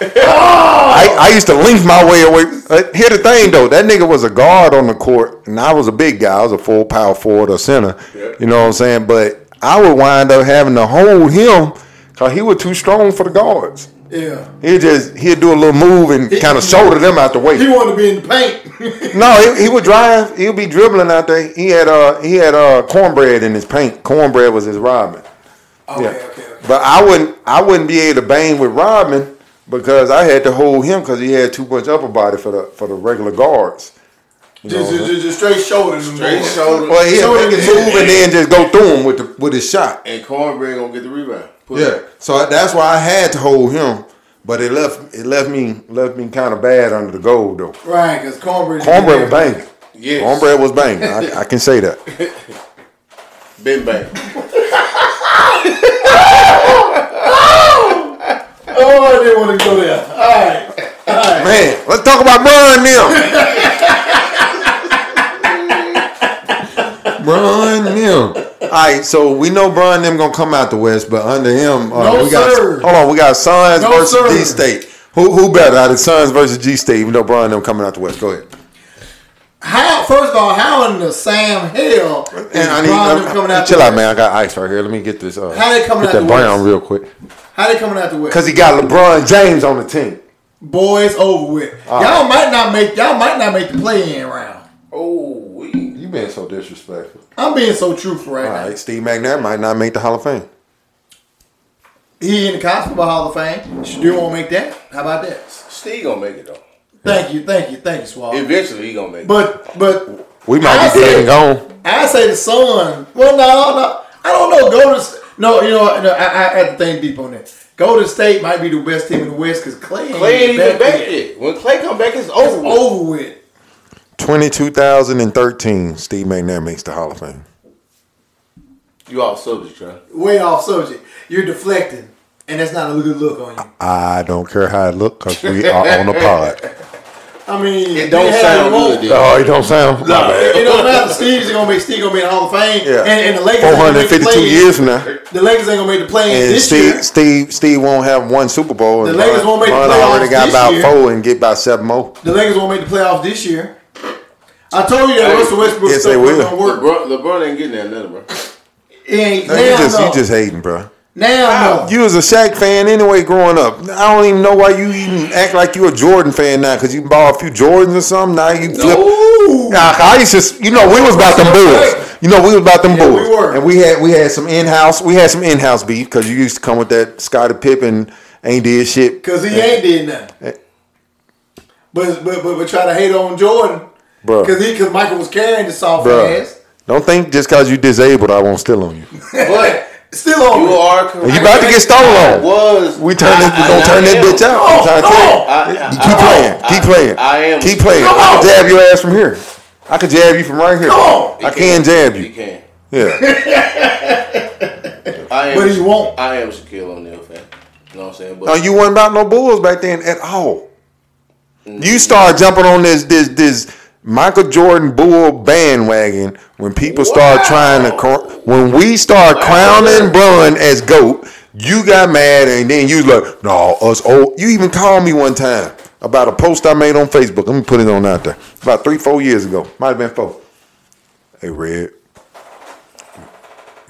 I, I used to link my way away. Uh, here the thing though, that nigga was a guard on the court, and I was a big guy. I was a full power forward or center. Yeah. You know what I'm saying? But I would wind up having to hold him because he was too strong for the guards. Yeah. He just he'd do a little move and kind of shoulder them out the way. He wanted to be in the paint. No, he, he would drive. He'd be dribbling out there. He had uh he had uh cornbread in his paint. Cornbread was his Robin. okay, Yeah. okay, okay. But I wouldn't I wouldn't be able to bang with Robin because I had to hold him because he had too much upper body for the for the regular guards. You Just, what just, just straight shoulders. Straight shoulders. shoulder. well, he shoulder had to to move and then just go through him with the with his shot. And Cornbread gonna get the rebound. Yeah, so that's why I had to hold him. But it left it left me left me kind of bad under the gold though. Right, because cornbread. Cornbread was banging. Yes. Cornbread was banging. I, I can say that. Been bang. Oh, I didn't want to go there. All right, all right. Man, let's talk about Bron now. Bron them. All right, so we know Bron them gonna come out the West, but under him, uh, No, we got sir. hold on, we got Suns No, versus sir. G State. Who who better out of Suns versus G State? Even though Bron them coming out the West, go ahead. How? First of all, how in the Sam hell is And I need, Bron them coming out? chill the out, West? man. I got ice right here. Let me get this. Uh, How they coming get out that the brown West? real quick? How they coming out the West? Cause he got LeBron James on the team. Boys over with. y'all might not make. Y'all might not make the play in round. Oh, we. You been being so disrespectful. I'm being so truthful right All now. Steve McNair might not make the Hall of Fame. He in the College Football Hall of Fame. Shedeur won't make that. How about that? Steve gonna make it though. Thank you, thank you, thank you, Suave. Eventually he gonna make it. But but We might I be dead say- and gone. I say the Sun. Well, no, no, I don't know. Go to no, you know, no, I, I had to think deep on that. Golden State might be the best team in the West because Clay ain't Clay ain't even back yet. yet. When Clay come back, it's It's over. with. Over with. 2013, Steve McNair makes the Hall of Fame. You all subject, right? Way off subject. You're deflecting, and that's not a good look on you. I don't care how it look because we are on a pod. I mean, It don't sound good. vote. then. Oh, it don't sound. My bad. It don't matter. Steve's gonna make Steve gonna be in the Hall of Fame, Yeah. and, and the Lakers ain't gonna make the 452 years from now. The Lakers ain't gonna make the play And this Steve, year. Steve, Steve won't have one Super Bowl. The and Lakers Bron- won't make the Bron playoffs already got this about year. four and get about seven more. The Lakers won't make the playoffs this year. I told you that Hey, Russell Westbrook yes, stuff they wasn't will. gonna work. LeBron, LeBron ain't getting that nothing, bro. It ain't No, now. you just no. you just hating, bro. now no. You was a Shaq fan anyway growing up. I don't even know why you even act like you a Jordan fan now because you bought a few Jordans or something. Now you flip. Ooh. Nah, I used to, you know, we was about them bulls. You know, we was about them Yeah, we bulls, were. and we had we had some in house. We had some in house beef because you used to come with that Scottie Pippen ain't did shit. Cause he ain't did nothing. Eh. But but but, but try to hate on Jordan. Bruh. Cause he cause Michael was carrying the soft Bruh, ass. don't think just because you disabled, I won't steal on you. But Still on you it. are correct. You about to get stolen on. Was We turn this, we I- gonna turn that bitch out. Oh, come I'm trying to on, tell you. I- I- Keep I- playing. I- Keep playing. I am. Keep playing. Come I on. can jab your ass from here. I can jab you from right here. Come on. I can jab You you. can. Yeah. I am. But he won't. I am a Shaquille O'Neal fan. You know what I'm saying? But No, you wasn't about no Bulls back then at all. You start jumping on this this this Michael Jordan Bull bandwagon when people start trying to when we start crowning Bron as goat. You got mad and then you like, no, us old. You even called me one time about a post I made on Facebook. Let me put it on out there. About three, four years ago. Might have been four. Hey, Red.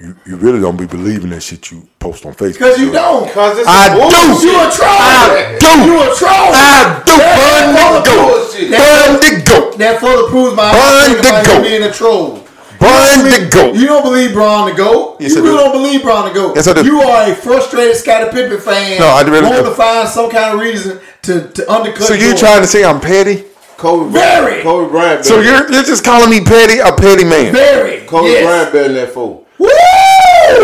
You, you really don't be believing that shit you post on Facebook. Cause you don't. Cause it's I bullshit. do. You a troll. I do. You a troll. I do. Burn the goat. bullshit. Burn the goat. That further proves my Burn opinion the goat. being a troll. Burn You the goat. You don't believe Bron the goat. Yes, you I really do. don't believe Bron the goat. Yes, I do. You are a frustrated Scottie Pippen fan. No, I really want to find some kind of reason to, to undercut. So you trying to say I'm petty? Kobe Very. Bryant. Kobe Bryant. So you're you're just calling me petty, a petty man? very Kobe yes. Bryant better than that fool. Woo!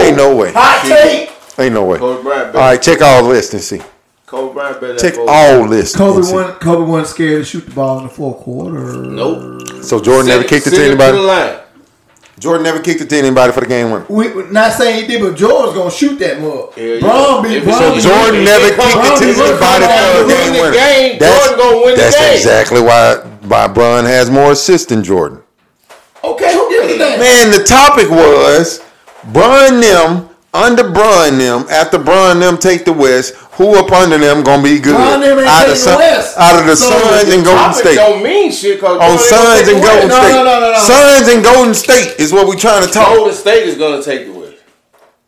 Ain't no way. Hot take. Ain't no way. Kobe All right, check all lists and see. Kobe Bryant better than Check that fool. all lists. and Kobe see. wasn't Kobe wasn't scared to shoot the ball in the fourth quarter. Nope. So Jordan never kicked it to anybody. Jordan never kicked it to anybody for the game winner. We we not saying he did, but Jordan's gonna shoot that mug. Yeah, Bron yeah. be If Bron so Jordan If never it come kicked it down to to anybody for the game the winner. game, That's, Jordan gonna win the that's game. exactly why why Bron has more assists than Jordan. Okay, who gives a damn? Man, the topic was Bron them under Bron them after Bron them take the West. Who up under them gonna be good? Bron them ain't out, of taking the Sun- West. out of the So Suns and Golden Topic State. don't mean shit because On oh, Suns and Golden No, State. no, no, no, no. Suns and Golden State is what we're trying to talk. Golden State is gonna take the West.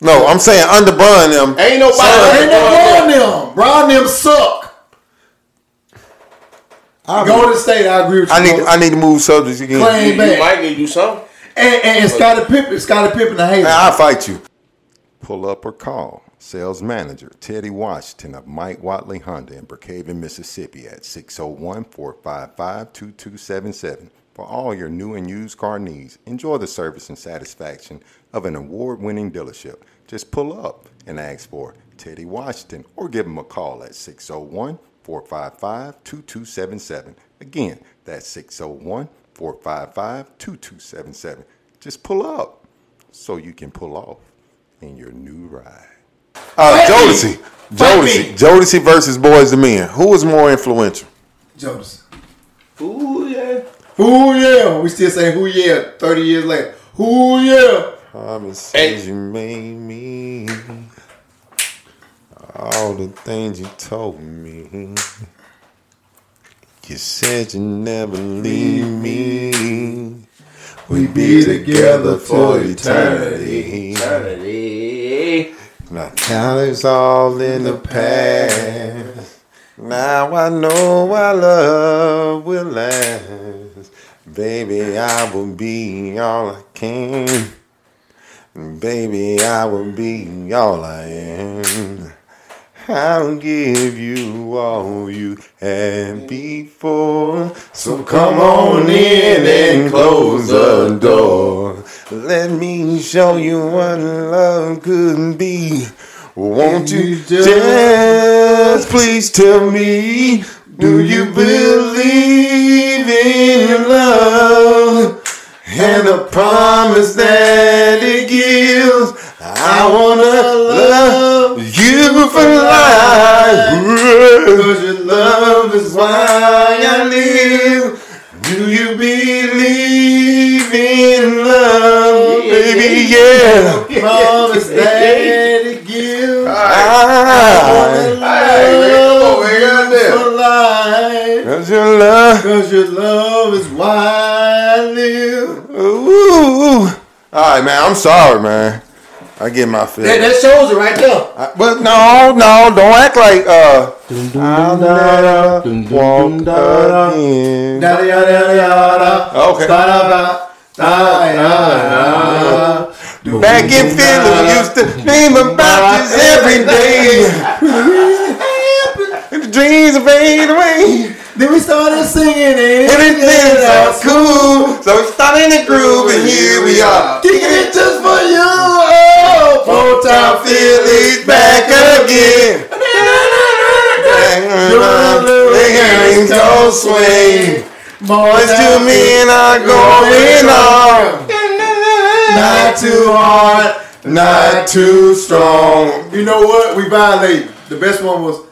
No, I'm saying under Bron them. Ain't nobody. Suns- Ain't no Bron them. Bron them suck. Golden State, I agree with you. I need. I need to move subjects again. Clay- You, you might need to do something. And, and, and Scottie Pippen, Scottie Pippen, the hater. Man, I'll fight you. Pull up or call sales manager Teddy Washington of Mike Watley Honda in Brookhaven, Mississippi at 601 455 2277 for all your new and used car needs. Enjoy the service and satisfaction of an award winning dealership. Just pull up and ask for Teddy Washington or give him a call at 601 455 2277. Again, that's 601 455 2277. Just pull up so you can pull off in your new ride. Uh, Fight me. Jodeci. Fight Jodeci. Jodeci versus Boyz II Men. Who was more influential? Jonas. Ooh yeah. Who yeah? We still saying who yeah 30 years later. Who yeah? Promises Hey. you made me. All the things you told me. You said you never leave me. We be together for eternity. Eternity. Now, now it's all in the past. Now I know our love will last. Baby, I will be all I can. Baby, I will be all I am. I'll give you all you had before. So come on in and close the door. Let me show you what love could be. Won't you just please tell me? Do you believe in love and the promise that it gives? I wanna love you for life. Cause your love is why I live. Do you believe in love, baby? Yeah. Promise that it gives. I, For life. cause your love. Cause your love is why I live. Ooh. All right, man. I'm sorry, man. I get my feel. That, that shows it right there. I- but no, no, don't act like uh. I'll never walk again. Yada yada yada yada. Okay. Da-da-da. Da-da-da. Back in Philly, we used to dream about this every day. And the dreams fade away. Then we started singing it. Everything sounds cool. So we started in the groove, and here we are. Kicking it just for you. Oh, Old Town Philly's back again. The earrings go swing. Boyz II Men are going on. Not too hard. Not too strong. You know what? We violated. The best one was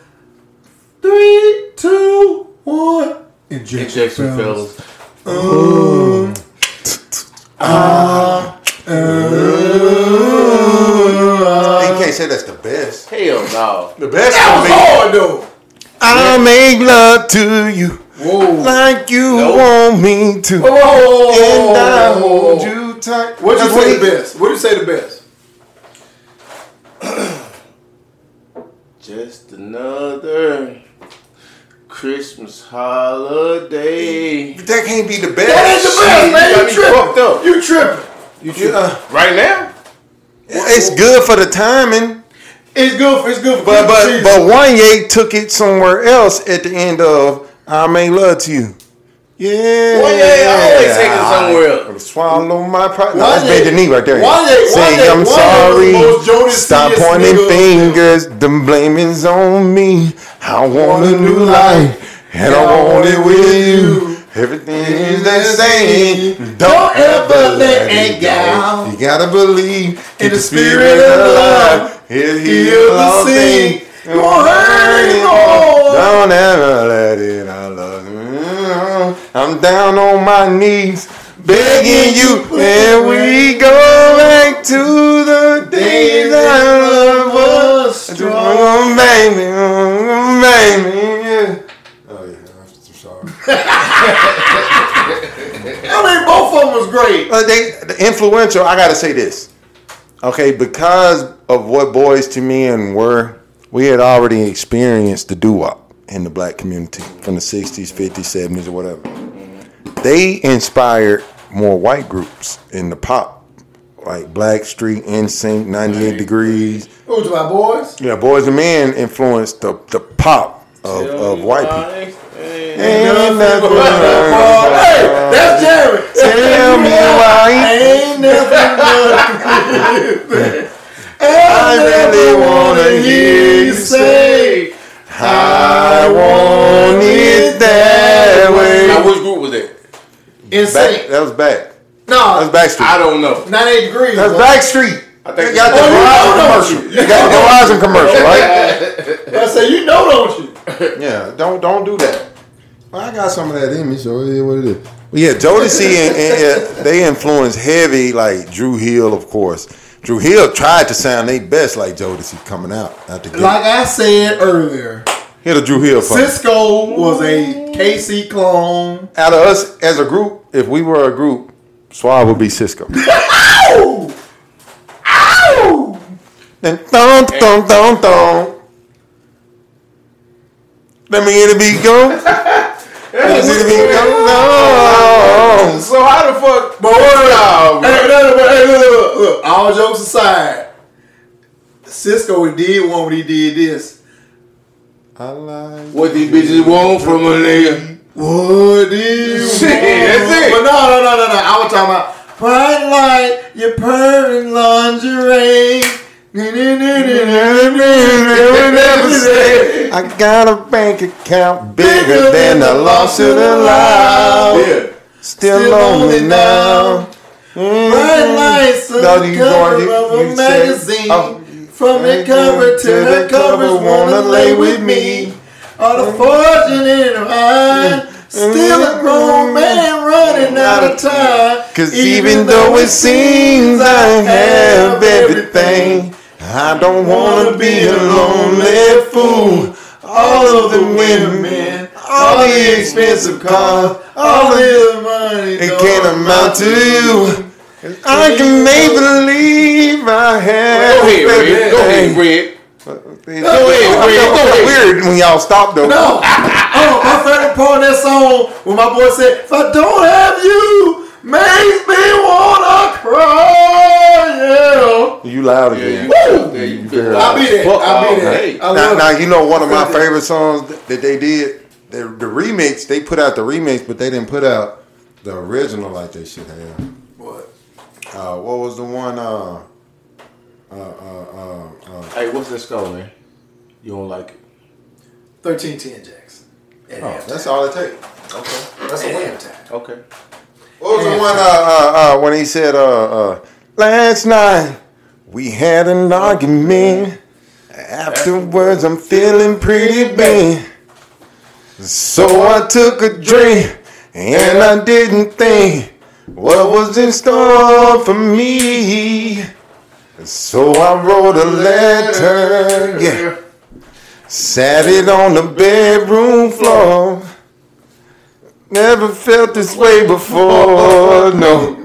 three, two, one. Injection, Injection fellas. Fellas. You can't say that's the best. Hell no. The best That was hard though. I'll make love to you Whoa. like you Nope. want me to. Whoa. And I hold you tight. What'd you say the best? What'd you say the best? Just another Christmas holiday. That can't be the best. That ain't the best, man. you got You tripping. up. You tripping. You Yeah, uh, Right now? It's good for the timing, It's good for it's good for but but season. but Wanya took it somewhere else at the end of "I Make Love to You." Yeah, Wanya always take it somewhere else. Swallow my pride. No, that's Wanya- Bend Knee right there. Wanya- Saying Wanya- I'm Wanya was the most sorry. Stop pointing fingers. The blame is on me. I want a new life, and I want it with you. Everything is the same. Don't ever let it go. You gotta believe in the spirit of love. He'll heal all things. It won't hurt anymore. Don't ever let it out. Love. I'm down on my knees, begging you, and we go back to the days that love was strong, baby, oh, baby. yeah. Oh yeah, I'm sorry. I mean, both of them was great. But they the influential. I gotta say this, okay? Because of what Boyz II Men were, we had already experienced the doo wop in the black community from the '60s, '50s, '70s, or whatever. They inspired more white groups in the pop, like Blackstreet, NSYNC, 98 Degrees. Who's my boys? Yeah, Boys and Men influenced the the pop of, of white people. Ain't nothing wrong. Hey, that's Jerry. Tell me why. Ain't nothing but I really wanna hear you say I want it that Now, way. which group was that? Back, insane. that was back. No, That was Backstreet. I don't know. 98 degrees. That's bro. Backstreet. I think They got the Oh, you Verizon know, commercial. don't You got the Verizon commercial, right? I say, you know, don't you? Yeah. Don't don't do that. Well, I got some of that in me, so it is what it is. Well, yeah, Jodeci and, and, uh, they influenced heavy, like Dru Hill, of course. Dru Hill tried to sound they best like Jodeci coming out at the gate. Like I said earlier, Hit a Dru Hill. Sisqó was a K-Ci clone. Out of us as a group, if we were a group, Suave would be Sisqó. Ow! Ow! Then thong thong thong thong. Let me hear the beat go. Is it me go So how the fuck? But what? Bro. Hey, look, hey, look, look, look. All jokes aside, Sisqó did one when he did this. I like What these bitches want from a nigga? What do you Shit, want? that's it. But no, no, no, no, no. I was talking about bright light, your purring lingerie. I got a bank account bigger than the loss of the life. Still, lonely now. Bright mm-hmm. lights on No, the cover of a magazine. oh. From the mm-hmm, cover to the covers, wanna lay with me. All the mm-hmm. fortune in her eye. Still a grown man running out of time. Cause even though it seems I have everything, I don't wanna be a lonely fool. All of the women, all the expensive cars, all the money. it can't amount to you. I can make believe I have Go ahead, Red. Go ahead, everything. Red. Go ahead, Red. Go ahead. Weird when y'all stop though. No, oh, my favorite part of that song when my boy said, "If I don't have you, makes me wanna cry." Yeah. You loud Yeah, again. you, yeah, you feel I'll be there. I'll be there. Now, now you know one of my favorite songs that- that they did. The, the remix, they put out the remix, but they didn't put out the original like they should have. What? Uh, what was the one? Uh, uh, uh, uh, uh, Hey, what's this score, man? You don't like it? Thirteen ten Jacks. Oh, that's all it takes. Okay. That's a win. Okay. What was the one? Uh, uh, uh, when he said, uh, uh, "Last night we had an argument. Afterwards, I'm feeling pretty bad. So I took a drink and I didn't think what was in store for me. So I wrote a letter, yeah. Sat it on the bedroom floor. Never felt this way before, no.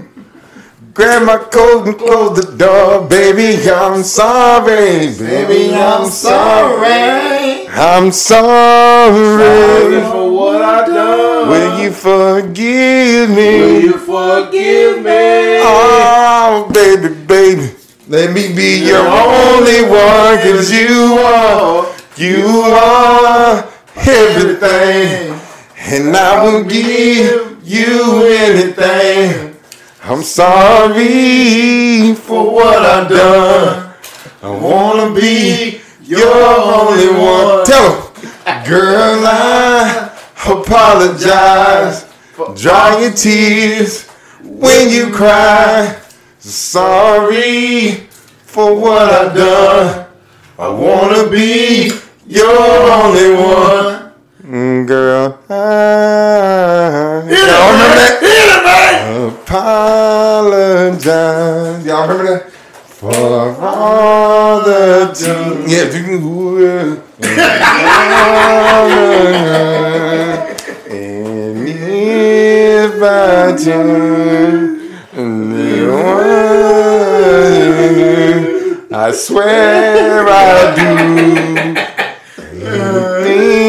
Grab my coat and close the door, baby. I'm sorry, baby. I'm sorry. I'm sorry. For what I done, Will you forgive me? will you forgive me? Oh, baby, baby. Let me be your only one, cause you are, you are everything. And I will give you anything. I'm sorry for what I've done. I wanna be your only one. Tell him, girl, I apologize. Dry your tears when you cry. Sorry for what I've done. I wanna be your only one. Mm, girl, I y'all remember that? Apologize. Y'all remember that? For all the tears. Yeah, if you can. And if I turn I swear I do.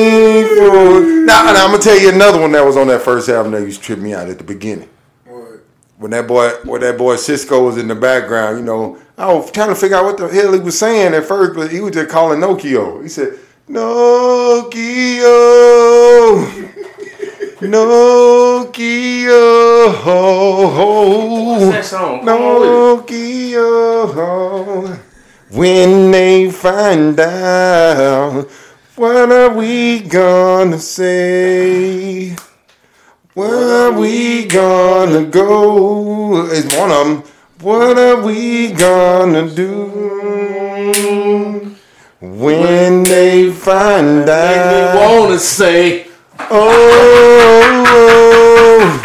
Thankful. Now, and I'm gonna tell you another one that was on that first album that used to trip me out at the beginning. What? When that boy, when that boy Sisqó was in the background, you know, I was trying to figure out what the hell he was saying at first, but he was just calling Nokio. He said, Nokio, Nokio, What's that song? Come on with it. Nokio. When they find out, what are we gonna say? Where are we gonna go? It's one of them. What are we gonna do when they find out? wanna say, oh oh,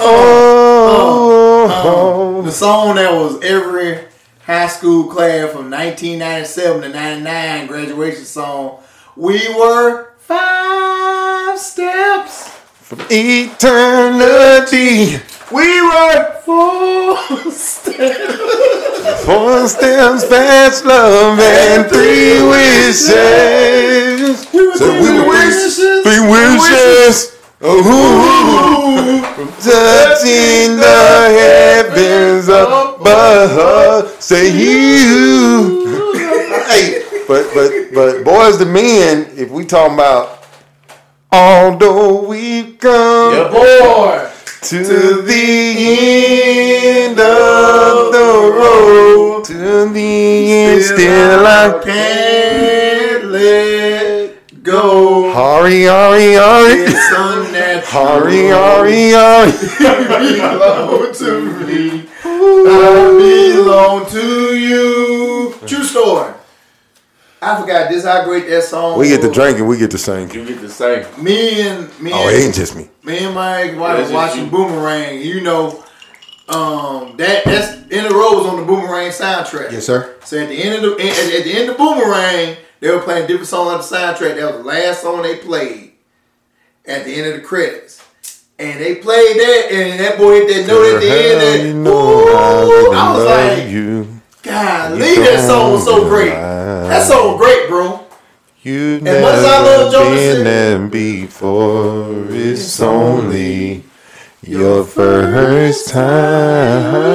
oh, oh, oh, The song that was every high school class from 1997 to 99 graduation song. We were five steps. From eternity. We were four steps. Four steps past love and three wishes. We were So we three wishes. Three wishes. Touching the heavens above. Say you. hey, but but but Boyz II Men, if we talking about although we've come Yeah, boy. to the end of the road, to the end, still I can't let go. Hurry, hurry, hurry. It's unnatural. Hurry, hurry, hurry. belong to me. I belong to you. True story. I forgot this how great that song We get to was. drinking, we get to sing. You get the same. Me and me Oh, and, it ain't just me. me and my ex wife it's watching you. Boomerang. You know, um, that that's in the row was on the Boomerang soundtrack. Yes, sir. So at the end of the at, at the end of Boomerang, they were playing different songs on the soundtrack. That was the last song they played at the end of the credits. And they played that, and that boy hit that note at the end. And, you know Ooh, I I was like, you. God, You that song was so great. That song was great, bro. You've As much I love never been Singh- there before. It's only your first time.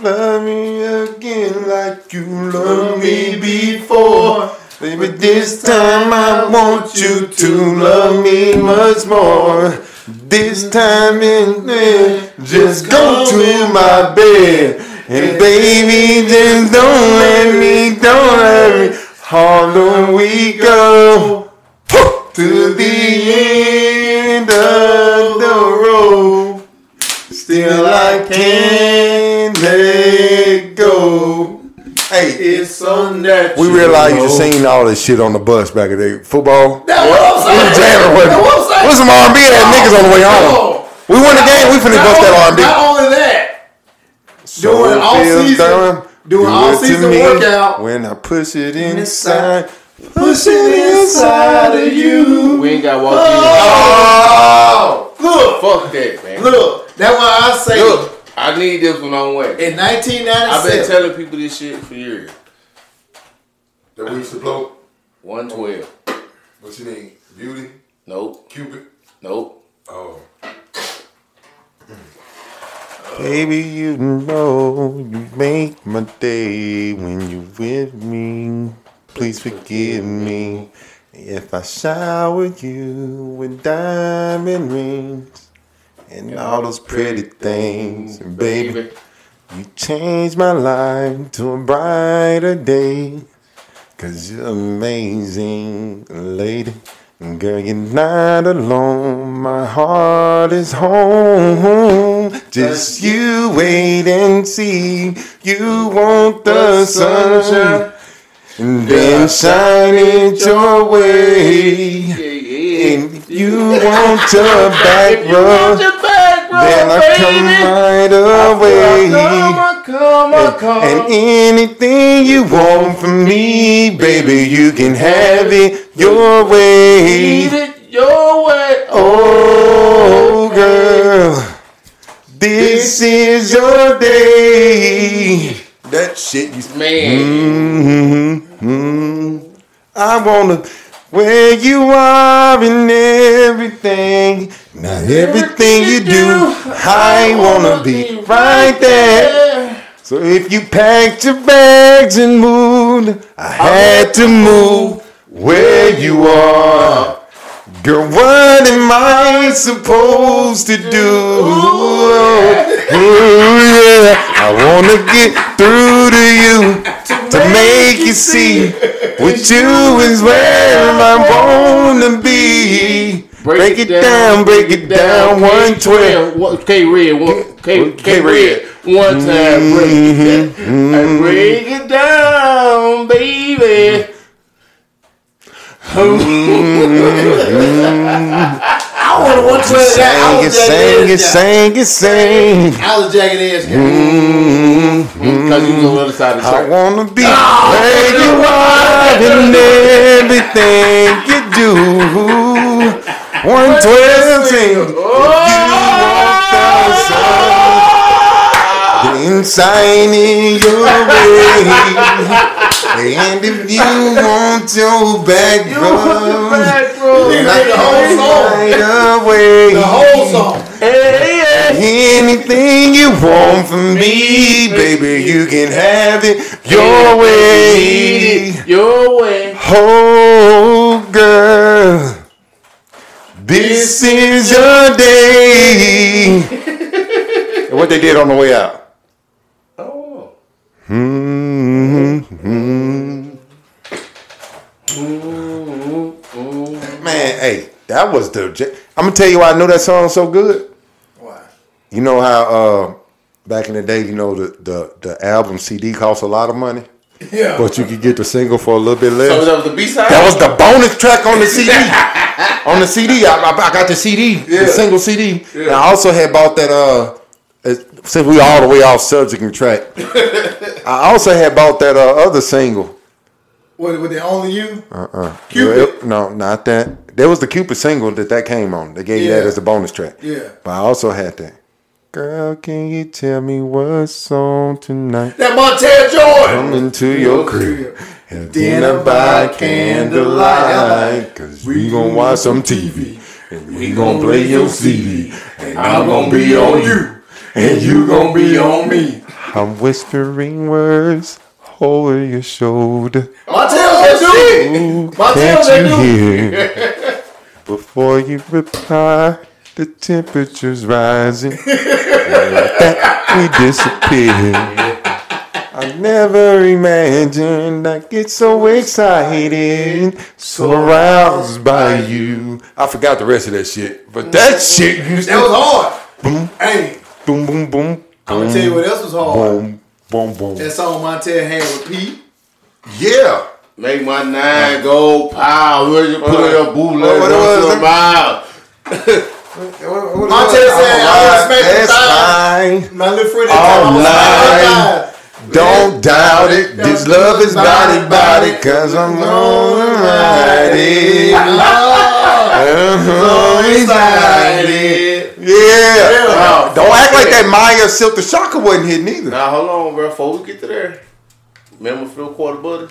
Love me again like you love me before. Baby, this time I want you to love me much more. This time in there, just go to my bed. And baby, just don't let me, don't let me. Harder we go to the end of the road. Still I can't Hey, It's unnatural. we realized you seen all this shit on the bus back in the day. Football. That's what I'm saying. Jamming with That's what I'm saying. What's some R&B ass niggas on the way home? We won the game. We finna Not bust that only- R&B. Not only that, doing all season- done. doing Do all season workout. When I push it Inside. inside, push it inside of you. We ain't got walk oh, look, in. Fuck that, man. look. That's why I say Look, I need this one on way. in I've been telling people this shit for years. That we used to blow. 112. What you need? Beauty, Nope. Cupid. Nope. Oh. Baby, you know you make my day when you're with me. Please forgive me if I shower you with diamond rings and all those pretty things. And baby, you changed my life to a brighter day. Cause you're amazing, lady. Girl, you're not alone. My heart is home. Just you wait and see. You want the sunshine. And then shine it your way. And you want your back rub. And anything you want from me, baby, you can have it your way. Eat it your way. Oh, girl, this is your day. That shit you Man. Mm-hmm. I wanna where you are in everything. Now everything you do, I wanna be right there. So if you packed your bags and moved, I had to move where you are. Girl, what am I supposed to do? Ooh, yeah. I wanna get through to you to make you see with you is where I wanna be. Break it down, break it down, one twelve. K red, K K Red. One time, break it mm-hmm. down. And mm-hmm. break it down, baby. Mm-hmm. I want to one. I Sing it, sing it, sing it, sing. I was jagged edge guy. Because you was on the other side of the I track. wanna be where you are in everything you do. One twelve sing. If you want the sun, then sign in your way. And if you want your back rub, nigga made the whole song. Right away. The whole song. Anything you want from me, baby, you can have it your way. Your way. Oh, girl, this is your day. And what they did on the way out. Mm-hmm. Man, hey, that was the. j- I'm gonna tell you why I know that song so good. Why? You know how uh, back in the day, you know the the the album CD cost a lot of money, Yeah. but you could get the single for a little bit So less. that was the B side. That was the bonus track on the CD. on the CD, I, I I got the CD, Yeah. the single CD. And I also had bought that. Uh, since we all the way off subject and track, I also had bought that uh, other single. What, with the only you? Uh, Cupid? No, not that. There was the Cupid single that that came on. They gave you that as the bonus track. Yeah. But I also had that. Girl, can you tell me what's on tonight? That Montell Jordan. Come into your crib. Have Dinner by candlelight. Cause we gon' watch some TV. And we gon' play your CD. And I'm gon' be on you. And you gon' be on me. I'm whispering words over your shoulder. Montell that dude. Ooh, Montell can't that you dude. hear? Before you reply, the temperature's rising. and like that, we disappear. I never imagined I get so excited, so aroused by you. I forgot the rest of that shit, but that shit used That was to hard. Hey, boom, boom, boom. I'm gonna tell you what else was hard. Boom, boom, boom. That song Montell had with Pete. Yeah. Make my nine go pow. Where you put What- your bootleg what- what was on it? some mouth. Montell said, I wanna smack the That's thigh. fine. My little friend All that night. time Don't doubt it. This love is body, body, cause I'm gonna ride it. I'm so excited. Yeah. Wow. Don't act like that Maya Silkk the Shocker wasn't hitting either. Now hold on, bro. Before we get to there, remember Phil Quarter Butter?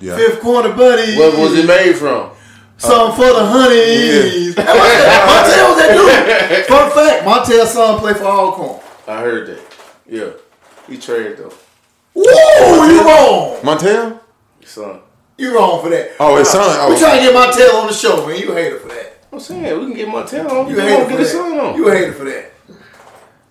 Yeah. Fifth corner buddy. What was it made from? Something for the honeys. Montell was that dude. Fun fact, Montell's son played for Alcorn. I heard that. Yeah, he traded though. Woo, you wrong. Montell? His son. You wrong for that. Oh, his son. We Oh. trying to get Montell on the show, man. You a hater for that. I'm saying we can get Montell on. You You a can get for his son on. You a hater for that.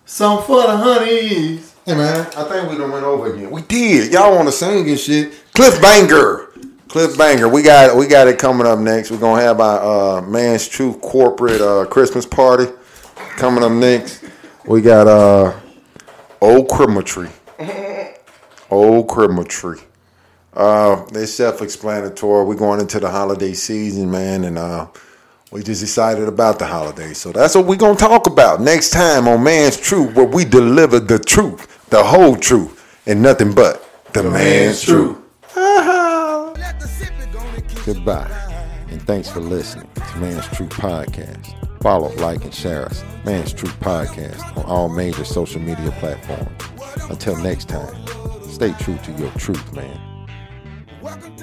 Something for the honeys. Hey man, I think we done went over again. We did. Y'all want to sing and shit. Cliff Banger. Cliff Banger. We got we got it coming up next. We're gonna have our uh, Man's true corporate uh, Christmas party coming up next. We got uh Old Crematory. Old Crematory. Uh, it's self-explanatory. We're going into the holiday season, man, and uh, we just excited about the holidays. So that's what we're gonna talk about next time on Man's Truth, where we deliver the truth, the whole truth, and nothing but the, man's, truth. Uh-huh. The sipping go and keep Goodbye, and thanks for listening to Man's Truth Podcast. Follow, like, and share us, Man's Truth Podcast, on all major social media platforms. Until next time, stay true to your truth, man. Welcome